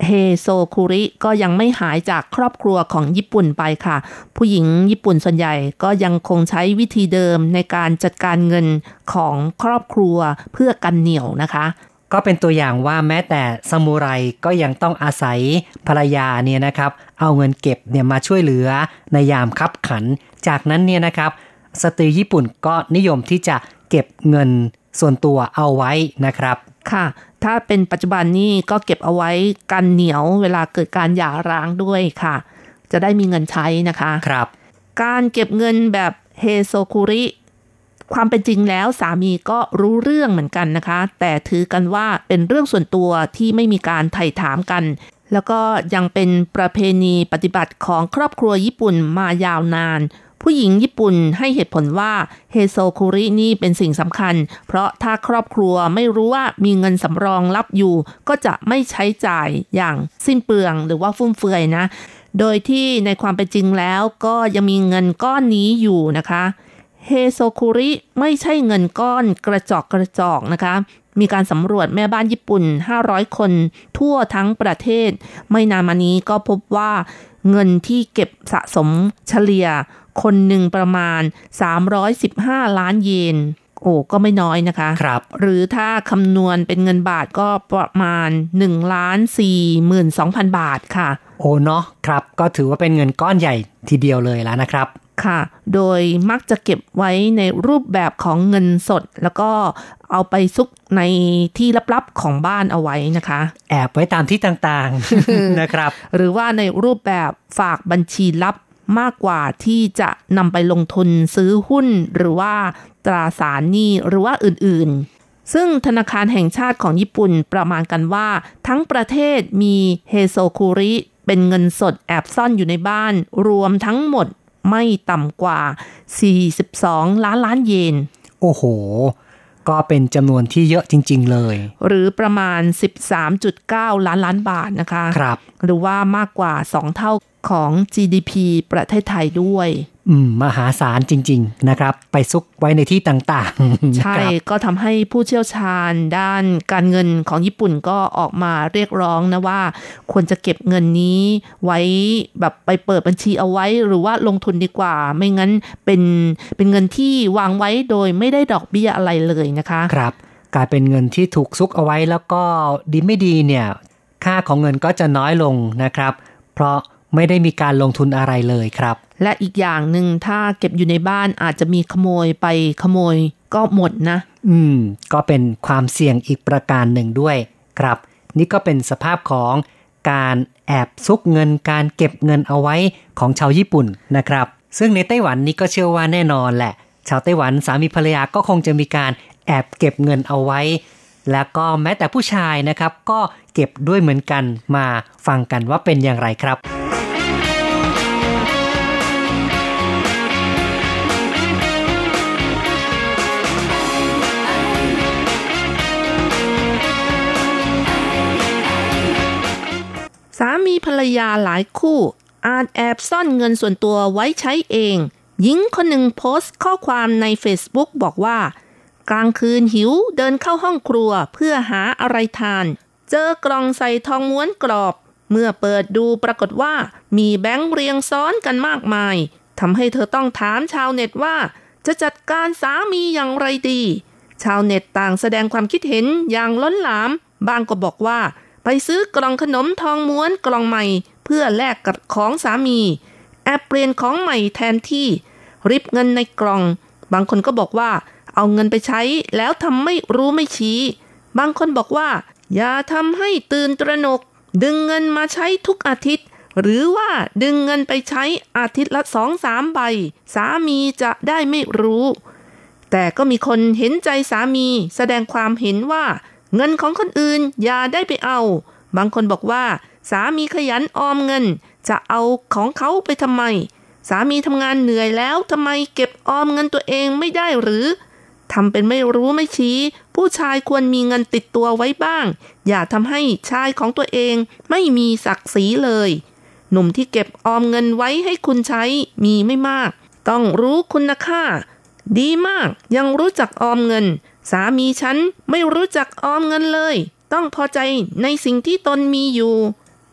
เฮโซคุริก็ยังไม่หายจากครอบครัวของญี่ปุ่นไปค่ะ ผู้หญิงญี่ปุ่นส่วนใหญ่ก็ยังคงใช้วิธีเดิมในการจัดการเงินของครอบครัวเพื่อกันเหนียวนะคะ ก็เป็นตัวอย่างว่าแม้แต่ซามูไรก็ยังต้องอาศัยภรรยาเนี่ยนะครับ เอาเงินเก็บเนี่ยมาช่วยเหลือในยามคับขัน จากนั้นเนี่ยนะครับ สตรีญี่ปุ่นก็นิยมที่จะ เก็บเงินส่วนตัวเอาไว้นะครับ ค่ะ ถ้าเป็นปัจจุบันนี้ก็เก็บเอาไว้กันเหนียวเวลาเกิดการหย่าร้างด้วยค่ะ จะได้มีเงินใช้นะคะครับ การเก็บเงินแบบเฮโซคุริ ความเป็นจริงแล้วสามีก็รู้เรื่องเหมือนกันนะคะ แต่ถือกันว่าเป็นเรื่องส่วนตัวที่ไม่มีการไถ่ถามกัน แล้วก็ยังเป็นประเพณีปฏิบัติของครอบครัวญี่ปุ่นมายาวนาน ผู้หญิงญี่ปุ่นให้เหตุผลว่าเฮโซคุรินี่เป็นสิ่งสำคัญ เพราะถ้าครอบครัวไม่รู้ว่ามีเงินสำรองรับอยู่ ก็จะไม่ใช้จ่ายอย่างสิ้นเปลืองหรือว่าฟุ่มเฟือยนะ โดยที่ในความเป็นจริงแล้วก็ยังมีเงินก้อนนี้อยู่นะคะเฮโซคุริไม่ใช่เงินก้อนกระจอกกระจอกนะคะ มีการสำรวจแม่บ้านญี่ปุ่น 500 คนทั่วทั้งประเทศ ไม่นานมานี้ก็พบว่าเงินที่เก็บสะสมเฉลี่ย คนหนึ่งประมาณ 315 ล้านเยน โอ้ก็ไม่น้อยนะคะครับหรือถ้าคำนวณเป็นเงินบาทก็ประมาณ1ล้าน4หมื่น2,000 บาทค่ะ โอ้เนาะครับ ก็ถือว่าเป็นเงินก้อนใหญ่ทีเดียวเลยแล้วนะครับ ค่ะ โดยมักจะเก็บไว้ในรูปแบบของเงินสด แล้วก็เอาไปซุกในที่ลับๆของบ้านเอาไว้นะคะ แอบไว้ตามที่ต่างๆนะครับ หรือว่าในรูปแบบฝากบัญชีลับมากกว่าที่จะนำไปลงทุนซื้อหุ้น หรือว่าตราสารหนี้หรือว่าอื่นๆ ซึ่งธนาคารแห่งชาติของญี่ปุ่นประมาณกันว่า ทั้งประเทศมีเฮโซคุริเป็นเงินสดแอบซ่อนอยู่ในบ้าน รวมทั้งหมด ไม่ต่ำกว่า 42 ล้านล้านเยน โอ้โห ก็เป็นจำนวนที่เยอะจริง ๆ เลย หรือประมาณ 13.9 ล้านล้านบาทนะคะ ครับ หรือว่ามากกว่า 2 เท่าของ GDP ประเทศไทยด้วยอื มมหาศาลจริง ๆ นะครับ ไปซุกไว้ในที่ต่างๆ ใช่ครับก็ทำให้ผู้เชี่ยวชาญด้านการเงินของญี่ปุ่นก็ออกมาเรียกร้องนะว่า ควรจะเก็บเงินนี้ไว้แบบไปเปิดบัญชีเอาไว้หรือว่าลงทุนดีกว่า ไม่งั้นเป็นเป็นเงินที่วางไว้โดยไม่ได้ดอกเบี้ยอะไรเลยนะคะครับกลายเป็นเงินที่ถูกซุกเอาไว้แล้วก็ดีไม่ดีเนี่ย ค่าของเงินก็จะน้อยลงนะครับ เพราะไม่ได้มีการลงทุนอะไรเลยครับ และอีกอย่างหนึ่งถ้าเก็บอยู่ในบ้านอาจจะมีขโมยไปขโมยก็หมดนะ อืม ก็เป็นความเสี่ยงอีกประการหนึ่งด้วยครับ นี่ก็เป็นสภาพของการแอบซุกเงินการเก็บเงินเอาไว้ของชาวญี่ปุ่นนะครับ ซึ่งในไต้หวันนี่ก็เชื่อว่าแน่นอนแหละ ชาวไต้หวันสามีภรรยาก็คงจะมีการแอบเก็บเงินเอาไว้ แล้วก็แม้แต่ผู้ชายนะครับ ก็เก็บด้วยเหมือนกันมาฟังกันว่าเป็นอย่างไรครับ มีภรรยาหลายคู่ อาจแอบซ่อนเงินส่วนตัวไว้ใช้เอง หญิงคนหนึ่งโพสต์ข้อความใน Facebook บอกว่า กลางคืนหิวเดินเข้าห้องครัวเพื่อหาอะไรทาน เจอกล่องใส่ทองม้วนกรอบ เมื่อเปิดดูปรากฏว่ามีแบงค์เรียงซ้อนกันมากมายทำให้เธอต้องถามชาวเน็ตว่า จะจัดการสามีอย่างไรดี ชาวเน็ตต่างแสดงความคิดเห็นอย่างล้นหลาม บางก็บอกว่า ไปซื้อกล่องขนมทองม้วนกล่องใหม่ เพื่อแลกกับของสามี แอบเปลี่ยนของใหม่แทนที่ ริบเงินในกล่อง บางคนก็บอกว่า เอาเงินไปใช้แล้วทำไม่รู้ไม่ชี้ บางคนบอกว่า อย่าทำให้ตื่นตระหนก ดึงเงินมาใช้ทุกอาทิตย์ หรือว่าดึงเงินไปใช้อาทิตย์ละสองสามใบ สามีจะได้ไม่รู้ แต่ก็มีคนเห็นใจสามีแสดงความเห็นว่า เงินของคนอื่นอย่าได้ไปเอา บางคนบอกว่า สามีขยันออมเงิน จะเอาของเขาไปทำไม สามีทำงานเหนื่อยแล้วทำไมเก็บออมเงินตัวเองไม่ได้หรือทำเป็นไม่รู้ไม่ชี้ ผู้ชายควรมีเงินติดตัวไว้บ้าง อย่าทำให้ชายของตัวเองไม่มีศักดิ์ศรีเลย หนุ่มที่เก็บออมเงินไว้ให้คุณใช้มีไม่มาก ต้องรู้คุณค่า ดีมาก ยังรู้จักออมเงิน สามีฉันไม่รู้จักออมเงินเลย ต้องพอใจในสิ่งที่ตนมีอยู่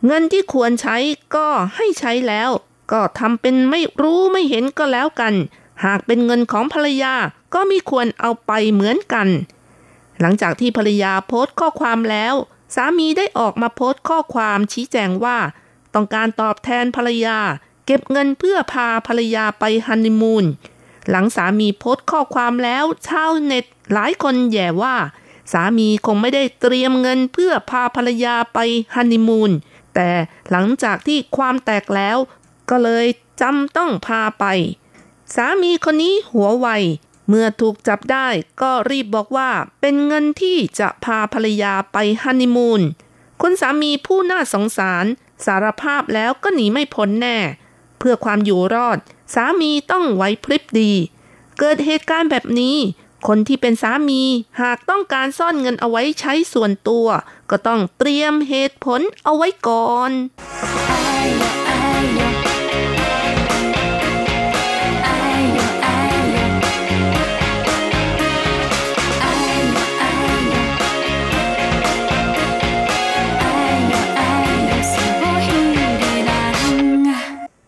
เงินที่ควรใช้ก็ให้ใช้แล้ว ก็ทำเป็นไม่รู้ไม่เห็นก็แล้วกัน หากเป็นเงินของภรรยาก็มีควรเอาไปเหมือนกัน หลังจากที่ภรรยาโพสต์ข้อความแล้ว สามีได้ออกมาโพสต์ข้อความชี้แจงว่า ต้องการตอบแทนภรรยา เก็บเงินเพื่อพาภรรยาไปฮันนีมูน หลังสามีโพสต์ข้อความแล้วชาวเน็ตหลายคนแย่ว่า สามีคงไม่ได้เตรียมเงินเพื่อพาภรรยาไปฮันนีมูนแต่หลังจากที่ความแตกแล้ว ก็เลยจำต้องพาไป สามีคนนี้หัวไว เมื่อถูกจับได้ก็รีบบอกว่าเป็นเงินที่จะพาภรรยาไปฮันนีมูนคุณสามีผู้น่าสงสาร สารภาพแล้วก็หนีไม่พ้นแน่ เพื่อความอยู่รอด สามีต้องไว้พริบดี เกิดเหตุการณ์แบบนี้ คนที่เป็นสามีหากต้องการซ่อนเงินเอาไว้ใช้ส่วนตัว ก็ต้องเตรียมเหตุผลเอาไว้ก่อน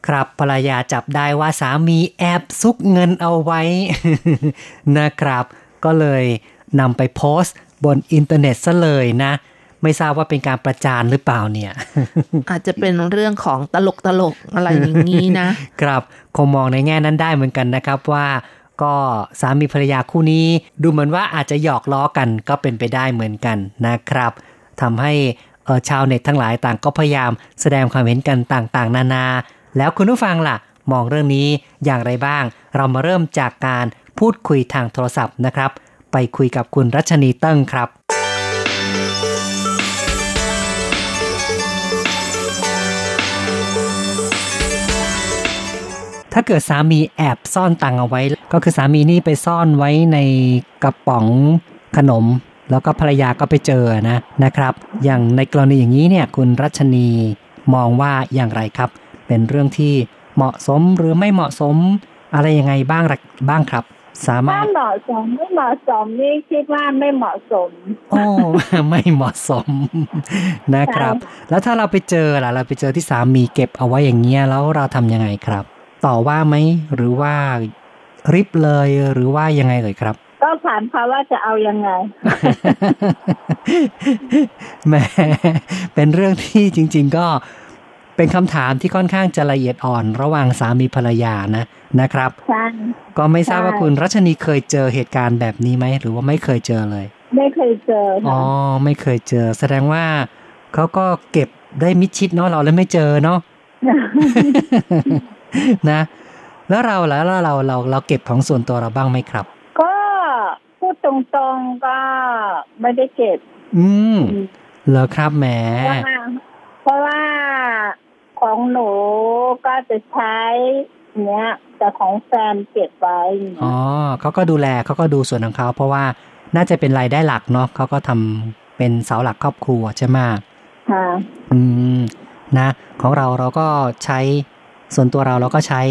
ครับ ภรรยาจับได้ว่าสามีแอบซุกเงินเอาไว้ นะครับ ก็เลยนำไปโพสต์บนอินเทอร์เน็ตซะเลยนะ ไม่ทราบว่าเป็นการประจานหรือเปล่าเนี่ย อาจจะเป็นเรื่องของตลกตลกๆอะไรอย่างนี้นะ ครับคงมองในแง่นั้นได้เหมือนกันนะครับว่าก็สามีภรรยาคู่นี้ดูเหมือนว่าอาจจะหยอกล้อกันก็เป็นไปได้เหมือนกันนะครับทำให้เอ่อชาวเน็ตทั้งหลายต่างก็พยายามแสดงความเห็นกันต่างๆ นานา แล้วคุณผู้ฟังล่ะ มองเรื่องนี้อย่างไรบ้าง เรามาเริ่มจากการพูดคุยทางโทรศัพท์นะครับ ไปคุยกับคุณรัชนีเติ้งครับถ้าเกิดสามีแอบซ่อนตังค์เอาไว้ ก็คือสามีนี่ไปซ่อนไว้ในกระป๋องขนม แล้วก็ภรรยาก็ไปเจอนะนะครับ อย่างในกรณีอย่างนี้เนี่ยคุณรัชนีมองว่าอย่างไรครับ เป็นเรื่องที่เหมาะสมหรือไม่เหมาะสมอะไรยังไงบ้างหรือบ้างครับ สามารถ้าถเหมาะสมไม่เหมาะสมนี่คิดว่าไม่เหมาะสมโอ้ไม่เหมาะสมนะครับ แล้วถ้าเราไปเจอล่ะ เราไปเจอที่สามีเก็บเอาไว้อย่างเงี้ยแล้วเราทำยังไงครับ ต่อว่าไหมหรือว่าริบเลยหรือว่ายังไงเลยครับก็ถามเขาว่าจะเอายังไงแหมเป็นเรื่องที่จริง ๆ ก็ เป็นคำถามที่ค่อนข้างจะละเอียดอ่อนระหว่างสามีภรรยานะนะครับใช่ก็ไม่ทราบว่าใช่คุณรัชนีเคยเจอเหตุการณ์แบบนี้ไหมหรือว่าไม่เคยเจอเลย ไม่เคยเจออ๋อค่ะไม่เคยเจอ แสดงว่าเขาก็เก็บได้มิดชิดเนาะเราเลยไม่เจอเนาะนะ แล้วเราแล้วเราเราเราเราเก็บของส่วนตัวเราบ้างไหมครับ ก็พูดตรงๆก็ไม่ได้เก็บ อืมเหรอครับแหมเพราะว่าเพราะว่า ของหนูก็จะใช้เนี้ย แต่ของแฟนเก็บไว้อ๋อเขาก็ดูแลเขาก็ดูส่วนของเขาเพราะว่าน่าจะเป็นรายได้หลักเนาะเขาก็ทำเป็นเสาหลักครอบครัวใช่ไหมค่ะอืมนะ ของเราเราก็ใช้ส่วนตัวเราเราก็ใช้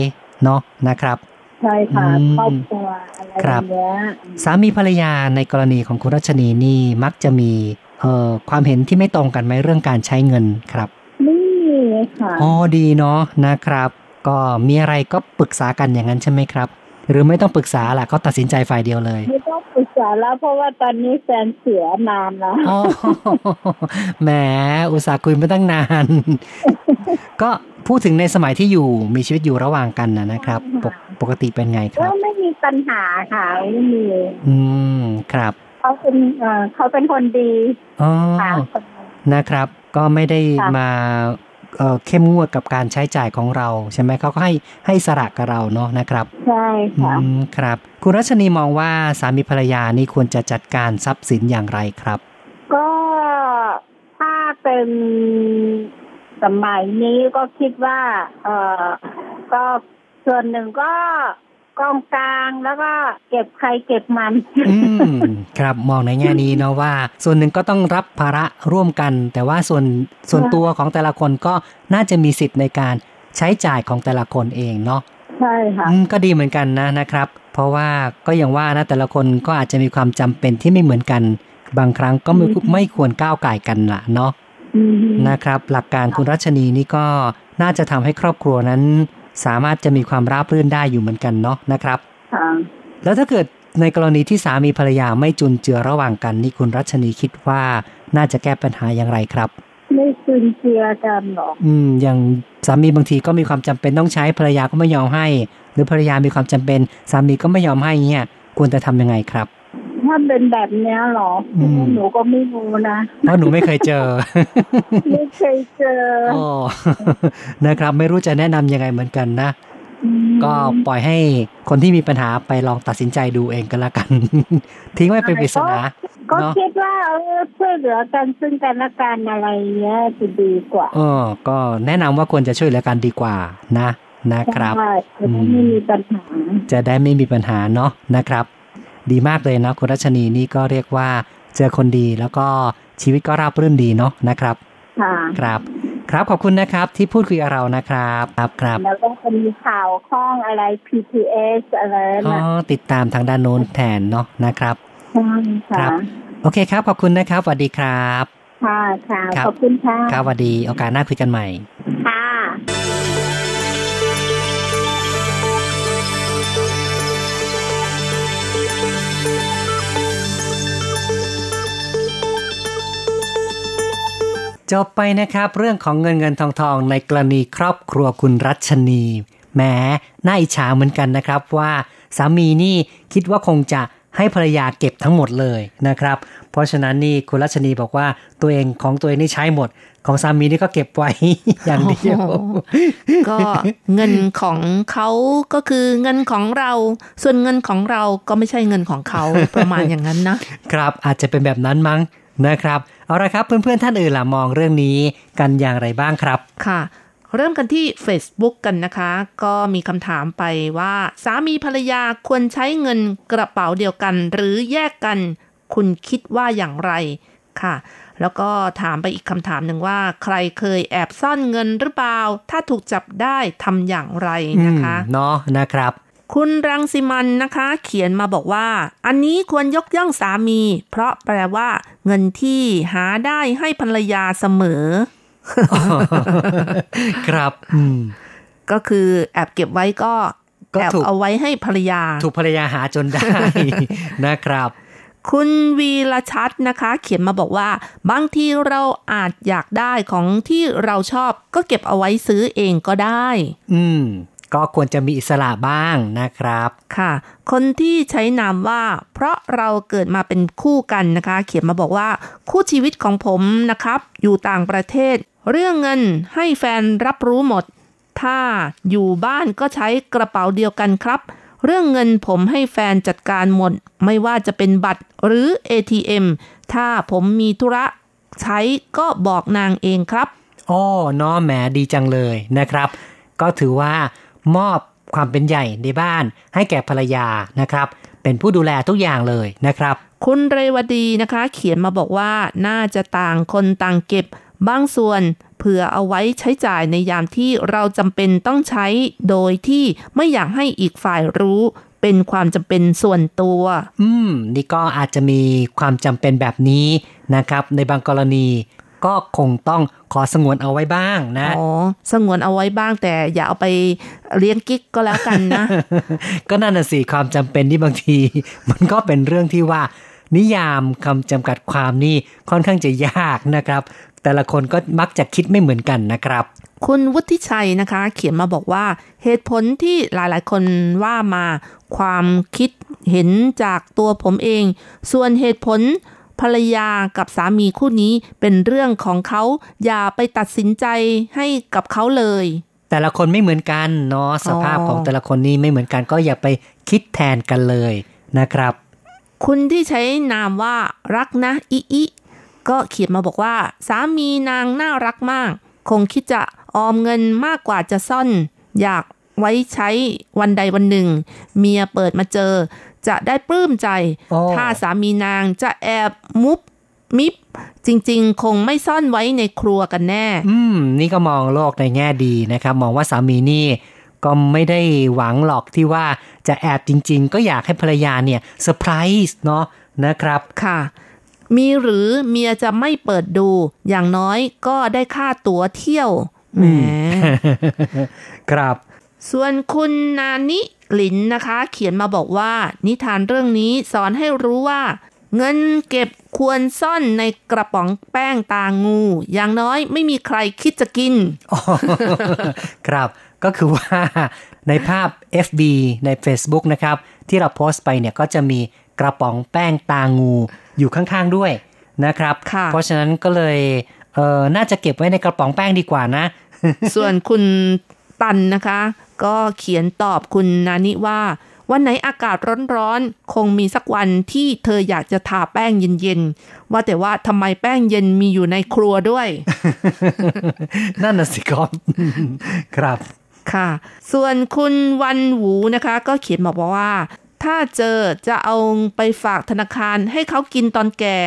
เนาะนะครับใช่ค่ะอืมครอบครัวอะไรคอรับย่างเงี้ยสามีภรรยาในกรณีของคุณรัชนีนี่มักจะมีเอ่อความเห็นที่ไม่ตรงกันไหมเรื่องการใช้เงินครับ นี่ค่ะอ๋อดีเนาะนะครับ ก็มีอะไรก็ปรึกษากันอย่างนั้นใช่ไหมครับ หรือไม่ต้องปรึกษาล่ะก็ตัดสินใจฝ่ายเดียวเลยไม่ต้องปรึกษาแล้วเพราะว่าตอนนี้แฟนเสียนานแล้วอ๋อแหมอุตส่าห์คุยมาตั้งนาน ก็พูดถึงในสมัยที่อยู่มีชีวิตอยู่ระหว่างกันนะนะครับ ปกปกติเป็นไงคก็รับไม่มีปัญหาค่ะไม่มีอืมครับเขาเป็นเอ่อเขาเป็นคนดีอ๋อค่ะนะครับ ก็ไม่ได้ค่ะมา เอ่อเข้มงวดกับการใช้จ่ายของเราใช่ไหมเขาก็ให้ให้สระกับเราเนาะนะครับ ใช่ค่ะอืมครับ คุณรัชนีมองว่าสามีภรรยานี่ควรจะจัดการทรัพย์สินอย่างไรครับ ก็ถ้าเป็นสมัยนี้ก็คิดว่า เออก็ส่วนหนึ่งก็ กองกลางแล้วก็เก็บใครเก็บมัน อืมครับมองในแง่นี้เนาะว่า ส่วนหนึ่งก็ต้องรับภาระร่วมกัน แต่ว่าส่วนส่วนตัวของแต่ละคนก็น่าจะมีสิทธิ์ในการใช้จ่ายของแต่ละคนเองเนาะใช่ค่ะอืมก็ดีเหมือนกันนะนะครับ เพราะว่าก็อย่างว่านะแต่ละคนก็อาจจะมีความจำเป็นที่ไม่เหมือนกัน บางครั้งก็ไม่อืมไม่ควรก้าวไก่ายกันละเนาะอืมนะครับ หลักการคุณรัชนีนี่ก็น่าจะทำให้ครอบครัวนั้น สามารถจะมีความราบรื่นได้อยู่เหมือนกันเนาะนะครับค่ะแล้วถ้าเกิดในกรณีที่สามีภรรยาไม่จุนเจือระหว่างกันนี่คุณรัชนีคิดว่าน่าจะแก้ปัญหาอย่างไรครับ ไม่ซึนเจียกันหรอกอืม อย่างสามีบางทีก็มีความจำเป็นต้องใช้ภรรยาก็ไม่ยอมให้ หรือภรรยามีความจำเป็น สามีก็ไม่ยอมให้เงี้ยควรจะทำยังไงครับ ถ้าเป็นแบบเนี้ยหรออืมหนูก็ไม่รู้นะเพราะหนูไม่เคยเจอ ไม่เคยเจออ๋อนะครับ ไม่รู้จะแนะนำยังไงเหมือนกันนะมก็ปล่อยให้คนที่มีปัญหาไปลองตัดสินใจดูเองก็แล้วกัน ทิ้งไว้เป็นปริศนาก็เนาะคิดว่าเออช่วยเหลือกันซึ่งกันและกันอะไรเงี้ยจะดีกว่าเออก็แนะนำว่าควรจะช่วยเหลือกันดีกว่านะนะครับใช่จะได้ไม่มีปัญหาจะได้ไม่มีปัญหาเนาะนะครับ ดีมากเลยนะคุณรัชนีนี่ก็เรียกว่าเจอคนดีแล้วก็ชีวิตก็ราบรื่นดีเนาะนะครับค่ะครับครับขอบคุณนะครับที่พูดคุยกับเรานะครับครับครับแล้วก็จะมีข่าวข้องอะไร PTS อะไรอ๋อนะติดตามทางด้านโน้นแทนเนาะนะครับใช่ครัค่ะบโอเคครับขอบคุณนะครับสวัสดีครับค่ะค่ะครับขอบคุณค่ะครับสวัสดีโอกาสหน้าคุยกันใหม่ค่ะ จบไปนะครับเรื่องของเงินเงินทองทองในกรณีครอบครัวคุณรัชนีแหมน่าอิจฉาเหมือนกันนะครับว่าสามีนี่คิดว่าคงจะให้ภรรยาเก็บทั้งหมดเลยนะครับ เพราะฉะนั้นนี่คุณรัชนีบอกว่าตัวเองของตัวเองนี่ใช้หมด ของสามีนี่ก็เก็บไว้อย่างเดียวก็เงินของเขาก็คือเงินของเรา ส่วนเงินของเราก็ไม่ใช่เงินของเขาประมาณอย่างนั้นนะครับอาจจะเป็นแบบนั้นมั้ง นะครับเอาละครับเพื่อนๆท่านอื่นล่ะมองเรื่องนี้กันอย่างไรบ้างครับค่ะ เริ่มกันที่ Facebook กันนะคะ ก็มีคำถามไปว่า สามีภรรยาควรใช้เงินกระเป๋าเดียวกัน หรือแยกกัน คุณคิดว่าอย่างไรค่ะ แล้วก็ถามไปอีกคำถามหนึ่งว่า ใครเคยแอบซ่อนเงินหรือเปล่า ถ้าถูกจับได้ทำอย่างไรนะคะอืมเนาะนะครับ คุณรังสิมันนะคะ เขียนมาบอกว่า อันนี้ควรยกย่องสามี เพราะแปลว่า เงินที่หาได้ให้ภรรยาเสมอ ครับอืมก็คือแอบเก็บไว้ก็ก็แอบถูกเอาไว้ให้ภรรยา ถูกภรรยาหาจนได้นะครับคุณวีรชัดนะคะ เขียนมาบอกว่า บางทีเราอาจอยากได้ของที่เราชอบ ก็เก็บเอาไว้ซื้อเองก็ได้ อืม ก็ควรจะมีอิสระบ้างนะครับค่ะ คนที่ใช้นามว่า เพราะเราเกิดมาเป็นคู่กันนะคะ เขียนมาบอกว่า คู่ชีวิตของผมนะครับ อยู่ต่างประเทศ เรื่องเงินให้แฟนรับรู้หมด ถ้าอยู่บ้านก็ใช้กระเป๋าเดียวกันครับ เรื่องเงินผมให้แฟนจัดการหมด ไม่ว่าจะเป็นบัตรหรือ ATM ถ้าผมมีธุระใช้ก็บอกนางเองครับอ้อเน้อแหมดีจังเลยนะครับ ก็ถือว่า มอบความเป็นใหญ่ในบ้านให้แก่ภรรยานะครับ เป็นผู้ดูแลทุกอย่างเลยนะครับ คุณเรวดีนะคะ เขียนมาบอกว่าน่าจะต่างคนต่างเก็บบางส่วนเผื่อเอาไว้ใช้จ่ายในยามที่เราจำเป็นต้องใช้โดยที่ไม่อยากให้อีกฝ่ายรู้เป็นความจำเป็นส่วนตัว อืม นี่ก็อาจจะมีความจำเป็นแบบนี้นะครับ ในบางกรณี ก็คงต้องขอสงวนเอาไว้บ้างนะ อ๋อ สงวนเอาไว้บ้างแต่อย่าเอาไปเลี้ยงกิ๊กก็แล้วกันนะ ก็นั่นน่ะสิความจำเป็นที่บางที มันก็เป็นเรื่องที่ว่า นิยามคำจำกัดความนี่ค่อนข้างจะยากนะครับ แต่ละคนก็มักจะคิดไม่เหมือนกันนะครับ คุณวุฒิชัยนะคะ เขียนมาบอกว่าเหตุผลที่หลายๆ คนว่ามาความคิดเห็นจากตัวผมเอง ส่วนเหตุผล ภรรยากับสามีคู่นี้เป็นเรื่องของเขาอย่าไปตัดสินใจให้กับเขาเลย แต่ละคนไม่เหมือนกันเนาะสภาพของแต่ละคนนี่ไม่เหมือนกันก็อย่าไปคิดแทนกันเลยนะครับ คุณที่ใช้นามว่ารักนะอิอิก็เขียนมาบอกว่า สามีนางน่ารักมาก คงคิดจะออมเงินมากกว่าจะซ่อน อยากไว้ใช้วันใดวันหนึ่ง เมียเปิดมาเจอ จะได้ปลื้มใจโอ้ถ้าสามีนางจะแอบมุบมิบจริงๆ คงไม่ซ่อนไว้ในครัวกันแน่ อืม นี่ก็มองโลกในแง่ดีนะครับ มองว่าสามีนี่ก็ไม่ได้หวังหรอกที่ว่าจะแอบจริง ๆ ก็อยากให้ภรรยาเนี่ยเซอร์ไพรส์เนาะนะครับ ค่ะ มีหรือเมียจะไม่เปิดดู อย่างน้อยก็ได้ค่าตั๋วเที่ยวแหมครับ ส่วนคุณนานิ หลินนะคะ เขียนมาบอกว่า นิทานเรื่องนี้สอนให้รู้ว่า เงินเก็บควรซ่อนในกระป๋องแป้งตางู อย่างน้อยไม่มีใครคิดจะกิน ครับก็คือว่าในภาพ FB ใน Facebook นะครับ ที่เราโพสต์ไปเนี่ยก็จะมีกระป๋องแป้งตางูอยู่ข้างๆด้วยนะครับค่ะเพราะฉะนั้นก็เลยเออน่าจะเก็บไว้ในกระป๋องแป้งดีกว่านะ ส่วนคุณตันนะคะ ก็เขียนตอบคุณนานิว่า วันไหนอากาศร้อนๆ คงมีสักวันที่เธออยากจะทาแป้งเย็นๆ ว่าแต่ว่าทำไมแป้งเย็นมีอยู่ในครัวด้วย นั่นน่ะสิครับครับค่ะ ส่วนคุณวันหวูนะคะ ก็เขียนมาบอกว่า ถ้าเจอจะเอาไปฝากธนาคารให้เขากินตอนแก่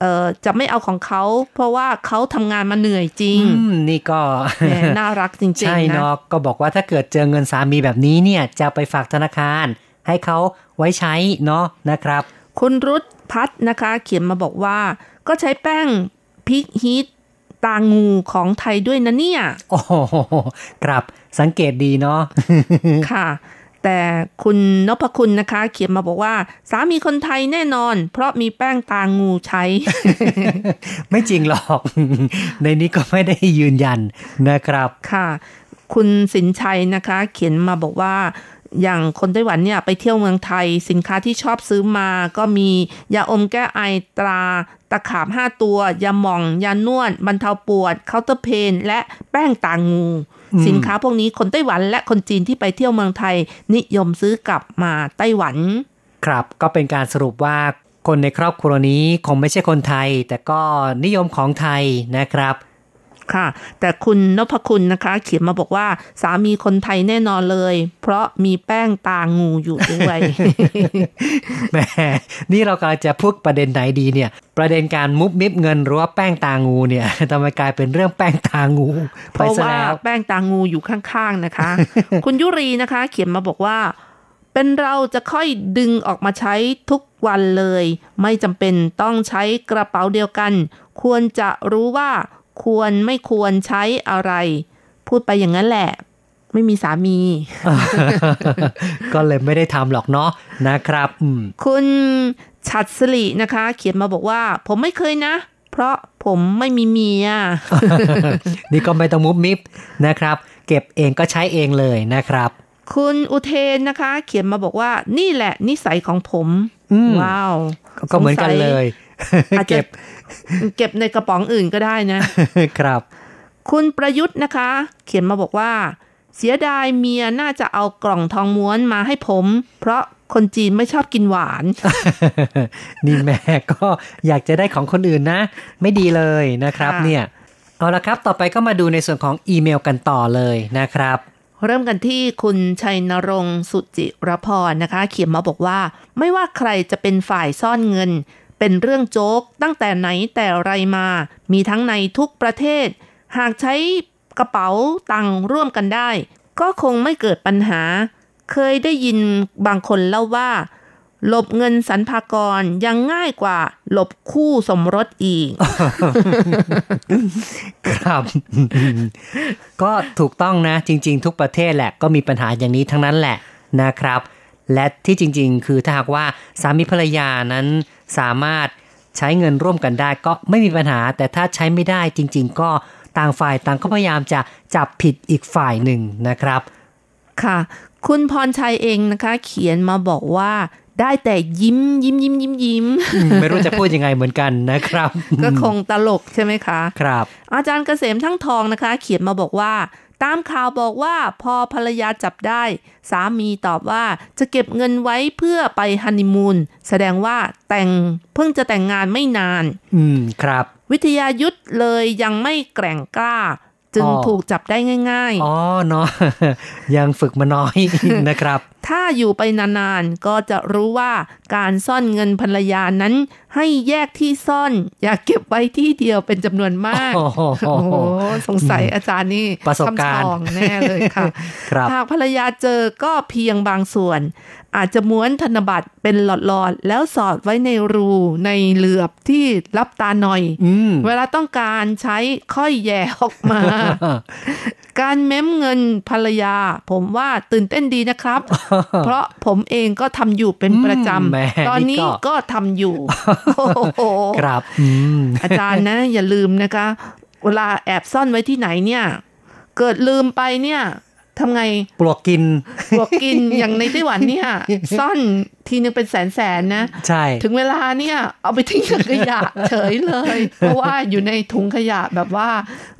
เอ่อจะไม่เอาของเขา เพราะว่าเขาทำงานมาเหนื่อยจริงอืมนี่ก็แหมน่ารักจริงใช่ๆนะเนาะก็บอกว่าถ้าเกิดเจอเงินสามีแบบนี้เนี่ยจะไปฝากธนาคาร ให้เขาไว้ใช้เนาะนะครับ คุณรุตพัฒนะคะ เขียนมาบอกว่า ก็ใช้แป้งพริกฮีทตางูของไทยด้วยนะเนี่ย โอ้โหครับสังเกตดีเนาะค่ะ แต่คุณนพคุณนะคะ เขียนมาบอกว่า สามีคนไทยแน่นอน เพราะมีแป้งตางูใช้ ไม่จริงหรอก ในนี้ก็ไม่ได้ยืนยันนะครับค่ะ คุณสินชัยนะคะ เขียนมาบอกว่าอย่างคนไต้หวันเนี่ยไปเที่ยวเมืองไทย สินค้าที่ชอบซื้อมาก็มียาอมแก้ไอตรา ตะขาบห้าตัว ยาหม่อง ยานวด บรรเทาปวดเคาน์เตอร์เพน และแป้งตางู สินค้าพวกนี้คนไต้หวันและคนจีนที่ไปเที่ยวเมืองไทย นิยมซื้อกลับมาไต้หวัน ครับก็เป็นการสรุปว่าคนในครอบครัวนี้คงไม่ใช่คนไทย แต่ก็นิยมของไทยนะครับ ค่ะ แต่คุณนพคุณนะคะ เขียนมาบอกว่าสามีคนไทยแน่นอนเลย เพราะมีแป้งตางูอยู่ด้วยแหมนี่เรากำลังจะพูดประเด็นไหนดีเนี่ย ประเด็นการมุบมิบเงินหรือว่าแป้งตางูเนี่ยทำไมกลายเป็นเรื่องแป้งตางูเพไปราะซะว่าแล้วแป้งตางูอยู่ข้างๆนะคะ คุณยุรีนะคะ เขียนมาบอกว่าเป็นเราจะค่อยดึงออกมาใช้ทุกวันเลย ไม่จำเป็นต้องใช้กระเป๋าเดียวกัน ควรจะรู้ว่า ควรไม่ควรใช้อะไร พูดไปอย่างนั้นแหละ ไม่มีสามี ก็เลยไม่ได้ทำหรอกเนาะนะครับอืมคุณฉัดสลีนะคะ เขียนมาบอกว่า ผมไม่เคยนะ เพราะผมไม่มีเมีย นี่ก็ไม่ต้องมุบมิบนะครับ เก็บเองก็ใช้เองเลยนะครับ คุณอุเทนนะคะ เขียนมาบอกว่า นี่แหละนิสัยของผมอืมว้าว ก็เหมือนกันเลยอาจจะ เก็บ เก็บในกระป๋องอื่นก็ได้นะ ครับ คุณประยุทธ์นะคะ เขียนมาบอกว่า เสียดายเมียน่าจะเอากล่องทองม้วนมาให้ผม เพราะคนจีนไม่ชอบกินหวาน นี่แม่ก็อยากจะได้ของคนอื่นนะ ไม่ดีเลยนะครับค่ะเนี่ย เอาละครับต่อไปก็มาดูในส่วนของอีเมลกันต่อเลยนะครับเริ่มกันที่คุณชัยนรงค์สุจิรพรนะคะ เขียนมาบอกว่า ไม่ว่าใครจะเป็นฝ่ายซ่อนเงิน เป็นเรื่องโจ๊กตั้งแต่ไหนแต่ไรมา มีทั้งในทุกประเทศ หากใช้กระเป๋าตังค์ร่วมกันได้ ก็คงไม่เกิดปัญหา เคยได้ยินบางคนเล่าว่า หลบเงินสรรพากรยังง่ายกว่า หลบคู่สมรสอีก ครับ ก็ถูกต้องนะ จริง ๆ ทุกประเทศแหละก็มีปัญหาอย่างนี้ทั้งนั้นแหละนะครับ และที่จริง ๆ คือถ้าหากว่าสามีภรรยานั้น สามารถใช้เงินร่วมกันได้ก็ไม่มีปัญหา แต่ถ้าใช้ไม่ได้จริง ๆ ก็ต่างฝ่ายต่างก็พยายามจะจับผิดอีกฝ่ายหนึ่งนะครับ ค่ะ คุณพรชัยเองนะคะ เขียนมาบอกว่าได้แต่ยิ้มยิ้มยิ้มยิ้มยิ้ม ไม่รู้จะพูดยังไงเหมือนกันนะครับ ก็คงตลกใช่ไหมคะ ครับ อาจารย์เกษมทั้งทองนะคะ เขียนมาบอกว่า ตามข่าวบอกว่าพอภรรยาจับได้ สามีตอบว่าจะเก็บเงินไว้เพื่อไปฮันนีมูนแสดงว่าแต่งเพิ่งจะแต่งงานไม่นาน อืมครับ วิทยายุทธเลยยังไม่แกร่งกล้า จึงอ๋อถูกจับได้ง่ายอ๋อเนาะยังฝึกมาน้อยนะครับๆถ้าอยู่ไปนานๆก็จะรู้ว่าการซ่อนเงินภรรยานั้น ให้แยกที่ซ่อน อย่าเก็บไว้ที่เดียวเป็นจำนวนมาก โอ้โหโอ้โหสงสัยอาจารย์นี่ประสบการณ์คำชองแน่เลยค่ะครับหากภรรยาเจอก็เพียงบางส่วน อาจจะม้วนธนบัตรเป็นหลอดๆ แล้วสอดไว้ในรูในเหลือบที่รับตาหน่อยอืมเวลาต้องการใช้ค่อยแย่ออกมา การเม้มเงินภรรยา ผมว่าตื่นเต้นดีนะครับ เพราะผมเองก็ทำอยู่เป็นประจแหมำตอนนี้นี่ก็ก็ทำอยู่โอ้โหครับอืมอาจารย์นะอย่าลืมนะคะ เวลาแอบซ่อนไว้ที่ไหนเนี่ย เกิดลืมไปเนี่ย ทำไงปลวกกินปลวกกินอย่างในไต้หวันเนี่ยซ่อนทีนึงเป็นแสนแสนๆนะ ใช่ ถึงเวลาเนี่ย เอาไปทิ้งถังขยะเฉยเลย เพราะว่าอยู่ในถุงขยะแบบว่า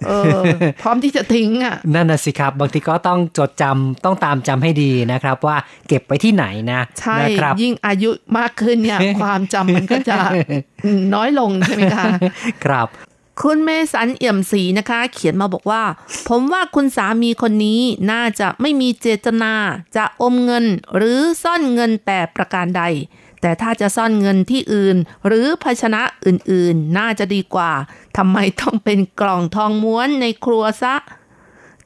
เออพร้อมที่จะทิ้งอะ นั่นน่ะสิครับ บางทีก็ต้องจดจำต้องตามจำให้ดีนะครับ ว่าเก็บไว้ที่ไหนนะใช่นะครับยิ่งอายุมากขึ้นเนี่ย ความจำมันก็จะน้อยลงใช่ไหมคะ ครับ คุณเมสันเอี่ยมศรีนะคะ เขียนมาบอกว่า ผมว่าคุณสามีคนนี้น่าจะไม่มีเจตนา จะอมเงินหรือซ่อนเงินแต่ประการใด แต่ถ้าจะซ่อนเงินที่อื่น หรือภาชนะอื่นๆ น่าจะดีกว่าทำไมต้องเป็นกล่องทองม้วนในครัวซะ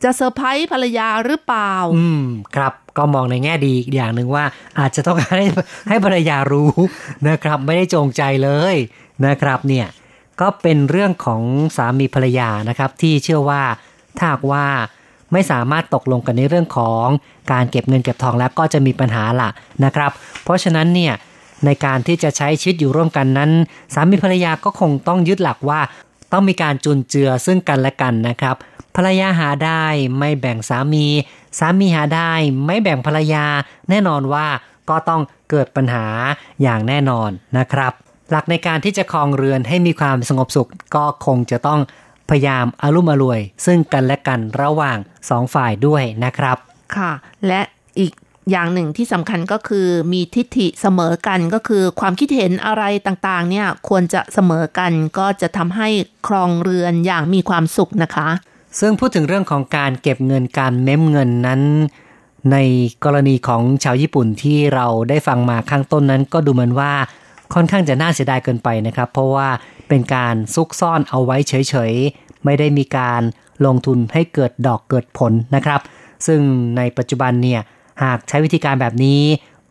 จะเซอร์ไพรส์ภรรยาหรือเปล่า อืม ครับก็มองในแง่ดีอีกอย่างหนึ่งว่า อาจจะต้องการให้ให้ภรรยารู้นะครับ ไม่ได้จงใจเลยนะครับเนี่ย ก็เป็นเรื่องของสามีภรรยานะครับที่เชื่อว่าถ้าหากว่าไม่สามารถตกลงกันในเรื่องของการเก็บเงินเก็บทองแล้วก็จะมีปัญหาละนะครับ เพราะฉะนั้นเนี่ยในการที่จะใช้ชีวิตอยู่ร่วมกันนั้น สามีภรรยาก็คงต้องยึดหลักว่า ต้องมีการจุนเจือซึ่งกันและกันนะครับ ภรรยาหาได้ไม่แบ่งสามี สามีหาได้ไม่แบ่งภรรยา แน่นอนว่าก็ต้องเกิดปัญหาอย่างแน่นอนนะครับ หลักในการที่จะครองเรือนให้มีความสงบสุข ก็คงจะต้องพยายามอารุ่มอรวย ซึ่งกันและกันระหว่างสองฝ่ายด้วยนะครับ ค่ะ และอีกอย่างหนึ่งที่สำคัญก็คือมีทิฏฐิเสมอกันก็คือความคิดเห็นอะไรต่างๆ เนี่ยควรจะเสมอกันก็จะทำให้ครองเรือนอย่างมีความสุขนะคะ ซึ่งพูดถึงเรื่องของการเก็บเงินการเม้มเงินนั้น ในกรณีของชาวญี่ปุ่นที่เราได้ฟังมาข้างต้นนั้นก็ดูเหมือนว่า ค่อนข้างจะน่าเสียดายเกินไปนะครับ เพราะว่าเป็นการซุกซ่อนเอาไว้เฉยๆ ไม่ได้มีการลงทุนให้เกิดดอกเกิดผลนะครับ ซึ่งในปัจจุบันเนี่ยหากใช้วิธีการแบบนี้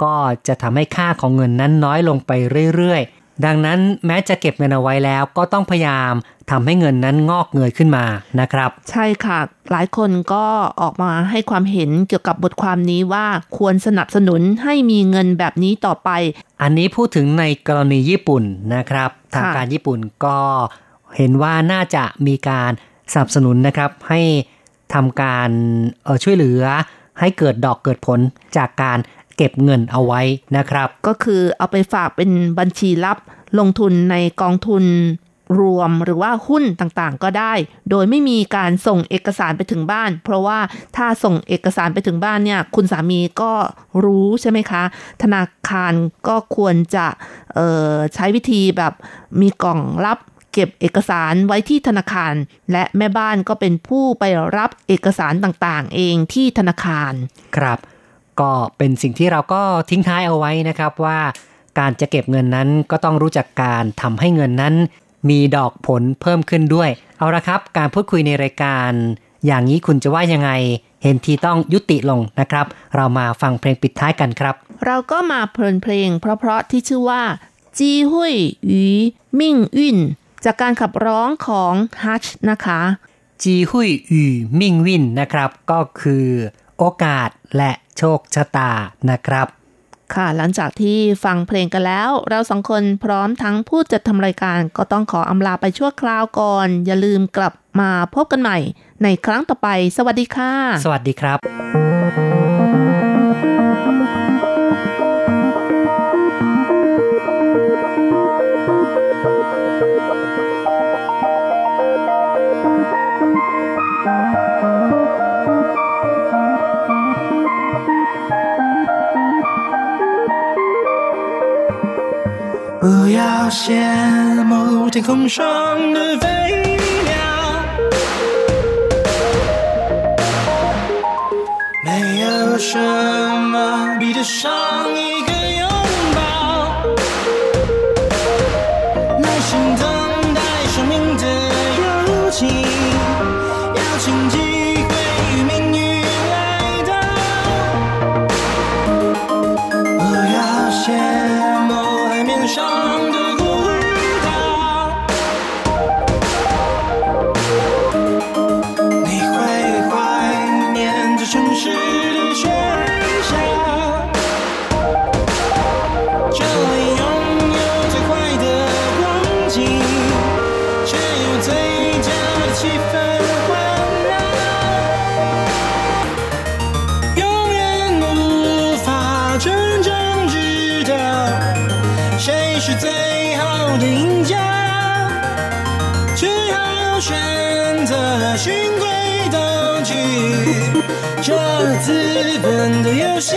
ก็จะทำให้ค่าของเงินนั้นน้อยลงไปเรื่อยๆ ดังนั้นแม้จะเก็บเงินเอาไว้แล้วก็ต้องพยายามทำให้เงินนั้นงอกเงยขึ้นมานะครับ ใช่ค่ะ หลายคนก็ออกมาให้ความเห็นเกี่ยวกับบทความนี้ว่าควรสนับสนุนให้มีเงินแบบนี้ต่อไป อันนี้พูดถึงในกรณีญี่ปุ่นนะครับ ทางการญี่ปุ่นก็เห็นว่าน่าจะมีการสนับสนุนนะครับให้ทำการเอ่อช่วยเหลือให้เกิดดอกเกิดผลจากการ เก็บเงินเอาไว้นะครับ ก็คือเอาไปฝากเป็นบัญชีลับลงทุนในกองทุนรวมหรือว่าหุ้นต่างๆ ก็ได้ โดยไม่มีการส่งเอกสารไปถึงบ้าน เพราะว่าถ้าส่งเอกสารไปถึงบ้านเนี่ยคุณสามีก็รู้ใช่ไหมคะ ธนาคารก็ควรจะใช้วิธีแบบมีกล่องรับเก็บเอกสารไว้ที่ธนาคาร และแม่บ้านก็เป็นผู้ไปรับเอกสารต่างๆ เองที่ธนาคาร ครับ ก็เป็นสิ่งที่เราก็ทิ้งท้ายเอาไว้นะครับว่าการจะเก็บเงินนั้นก็ต้องรู้จักการทำให้เงินนั้น มีดอกผลเพิ่มขึ้นด้วย เอาละครับ การพูดคุยในรายการ อย่างนี้คุณจะว่ายังไง เห็นทีต้องยุติลงนะครับ เรามาฟังเพลงปิดท้ายกันครับ เราก็มาเพลินเพลง เพราะๆที่ชื่อว่า จีหุยหยีมิ่งอุ่นจากการขับร้องของฮัชนะคะจีหุยอือมิ่งวินนะครับ ก็คือ โอกาสและ โชคชะตานะครับ ค่ะหลังจากที่ฟังเพลงกันแล้ว เราสองคนพร้อมทั้งผู้จัดทำรายการก็ต้องขออำลาไปชั่วคราวก่อน อย่าลืมกลับมาพบกันใหม่ ในครั้งต่อไป สวัสดีค่ะ สวัสดีครับ 不要羡慕天空上的飞鸟，没有什么比得上你。最好的赢家，只好选择循规蹈矩这资本的游戏。